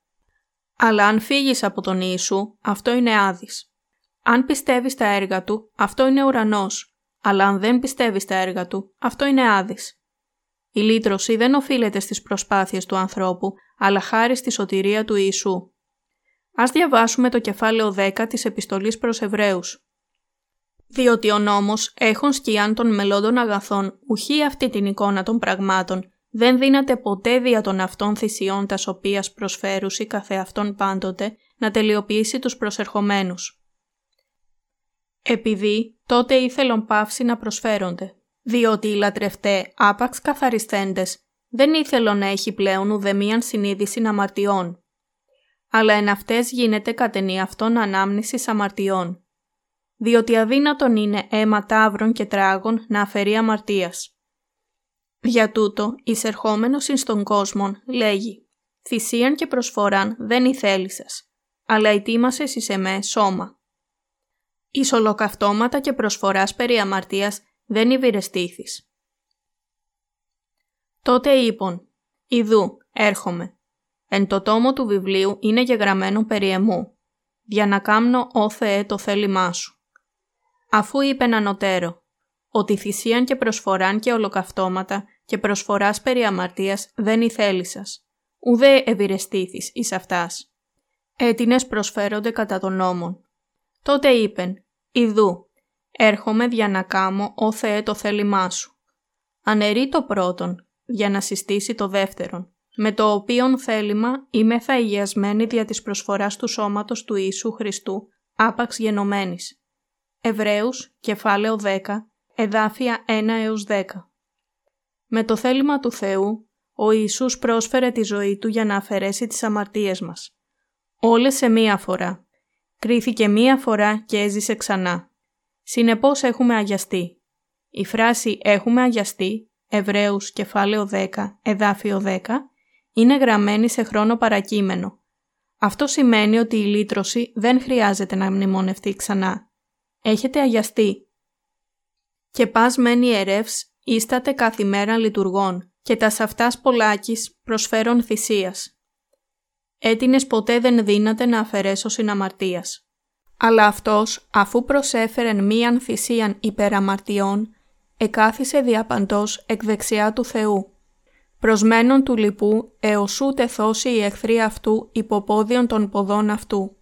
αλλά αν φύγεις από τον Ιησού, αυτό είναι άδης. Αν πιστεύεις τα έργα Του, αυτό είναι ουρανός, αλλά αν δεν πιστεύεις τα έργα Του, αυτό είναι άδης. Η λύτρωση δεν οφείλεται στις προσπάθειες του ανθρώπου, αλλά χάρη στη σωτηρία του Ιησού. Ας διαβάσουμε το κεφάλαιο 10 της επιστολής προς Εβραίους. Διότι ο νόμος έχων σκιάν των μελώντων αγαθών ουχή αυτή την εικόνα των πραγμάτων, δεν δύναται ποτέ δια των αυτών θυσιών τας οποίας προσφέρουσι καθεαυτόν πάντοτε να τελειοποιήσει τους προσερχομένους. Επειδή τότε ήθελον πάυση να προσφέρονται, διότι οι λατρευτέ άπαξ καθαριστέντες δεν ήθελε να έχει πλέον ουδεμίαν συνείδηση αμαρτιών, αλλά εν αυτές γίνεται κατενή αυτών ανάμνησης αμαρτιών, διότι αδύνατον είναι αίμα τάβρων και τράγων να αφαιρεί αμαρτίας. Για τούτο, εισερχόμενος εις τον κόσμο, λέγει «Θυσίαν και προσφοράν δεν ηθέλησες, αλλά ετοίμασες εις εμέ σώμα». Εις ολοκαυτώματα και προσφοράς περί αμαρτίας δεν υβηρεστήθης. Τότε είπον «Ιδού, έρχομαι. Εν το τόμο του βιβλίου είναι γεγραμμένο περί εμού, για να κάμνω, ο Θεέ, το θέλημά σου». Αφού είπε ανωτέρω ότι θυσίαν και προσφοράν και ολοκαυτώματα και προσφοράς περί αμαρτίας δεν ηθέλησας, ουδέ ευηρεστήθης εις αυτάς. Έτινες προσφέρονται κατά τον νόμον. Τότε είπεν, «Ιδού, έρχομαι για να κάμω, ο Θεέ, το θέλημά σου». Αναιρεί το πρώτον, για να συστήσει το δεύτερον, με το οποίον θέλημα είμαι θα υγιασμένη δια της προσφοράς του σώματος του Ιησού Χριστού, άπαξ γενομένης. Εβραίους, κεφάλαιο 10, εδάφια 1 έως 10. Με το θέλημα του Θεού, ο Ιησούς πρόσφερε τη ζωή Του για να αφαιρέσει τις αμαρτίες μας. Όλες σε μία φορά. Κρίθηκε μία φορά και έζησε ξανά. Συνεπώς έχουμε αγιαστεί. Η φράση «έχουμε αγιαστεί» Εβραίους κεφάλαιο 10, εδάφιο 10, είναι γραμμένη σε χρόνο παρακείμενο. Αυτό σημαίνει ότι η λύτρωση δεν χρειάζεται να μνημονευτεί ξανά. Έχετε αγιαστεί. Και πας μένει ερεύς, ίσταται καθημέρα λειτουργών και τας αυτάς πολλάκις προσφέρον θυσίας. Έτινες ποτέ δεν δύναται να αφαιρέσω συναμαρτίας. Αλλά αυτός, αφού προσέφερεν μίαν θυσίαν υπεραμαρτιών, εκάθισε διαπαντός εκ δεξιά του Θεού. Προσμένων του λοιπού έως ούτε θώσει η εχθρή αυτού υποπόδιον των ποδών αυτού.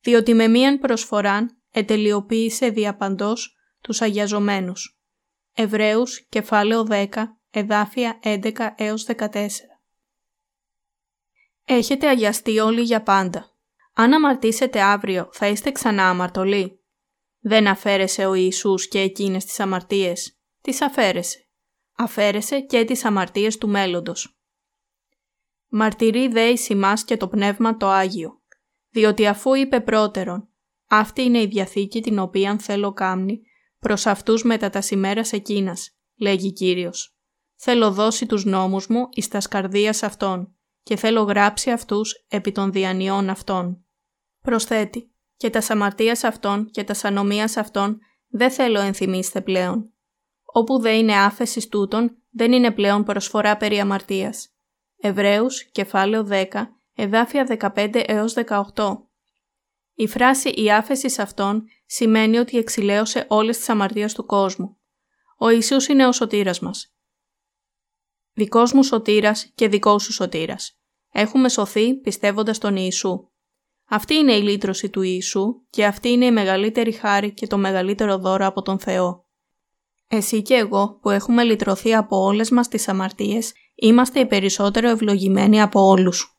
Διότι με μίαν προσφοράν ετελειοποίησε διαπαντός τους αγιαζομένους. Εβραίους, κεφάλαιο 10, εδάφια 11 έως 14. Έχετε αγιαστεί όλοι για πάντα. Αν αμαρτήσετε αύριο, θα είστε ξανά αμαρτωλοί. Δεν αφαίρεσε ο Ιησούς και εκείνες τις αμαρτίες. Τις αφαίρεσε. Αφαίρεσε και τις αμαρτίες του μέλλοντος. Μαρτυρεί δε εις και το Πνεύμα το Άγιο, διότι αφού είπε πρώτερον, αυτή είναι η Διαθήκη την οποία θέλω κάμνη, προς αυτούς μετά τα σημέρας εκείνας, λέγει Κύριος. Θέλω δώσει τους νόμους μου εις τας σκαρδίας αυτών και θέλω γράψει αυτούς επί των διανιών αυτών. Προσθέτει, και τα σαμαρτίας αυτών και τα ανομίας αυτών δεν θέλω ενθυμίστε πλέον. Όπου δεν είναι άφεσης τούτων, δεν είναι πλέον προσφορά περί αμαρτίας. Εβραίους, κεφάλαιο 10, εδάφια 15 έως 18. Η φράση «η άφεσης αυτών» σημαίνει ότι εξηλαίωσε όλες τις αμαρτίες του κόσμου. Ο Ιησούς είναι ο σωτήρας μας. Δικός μου σωτήρας και δικός σου σωτήρας. Έχουμε σωθεί πιστεύοντας τον Ιησού. Αυτή είναι η λύτρωση του Ιησού και αυτή είναι η μεγαλύτερη χάρη και το μεγαλύτερο δώρο από τον Θεό. Εσύ και εγώ που έχουμε λυτρωθεί από όλες μας τις αμαρτίες, είμαστε οι περισσότερο ευλογημένοι από όλους.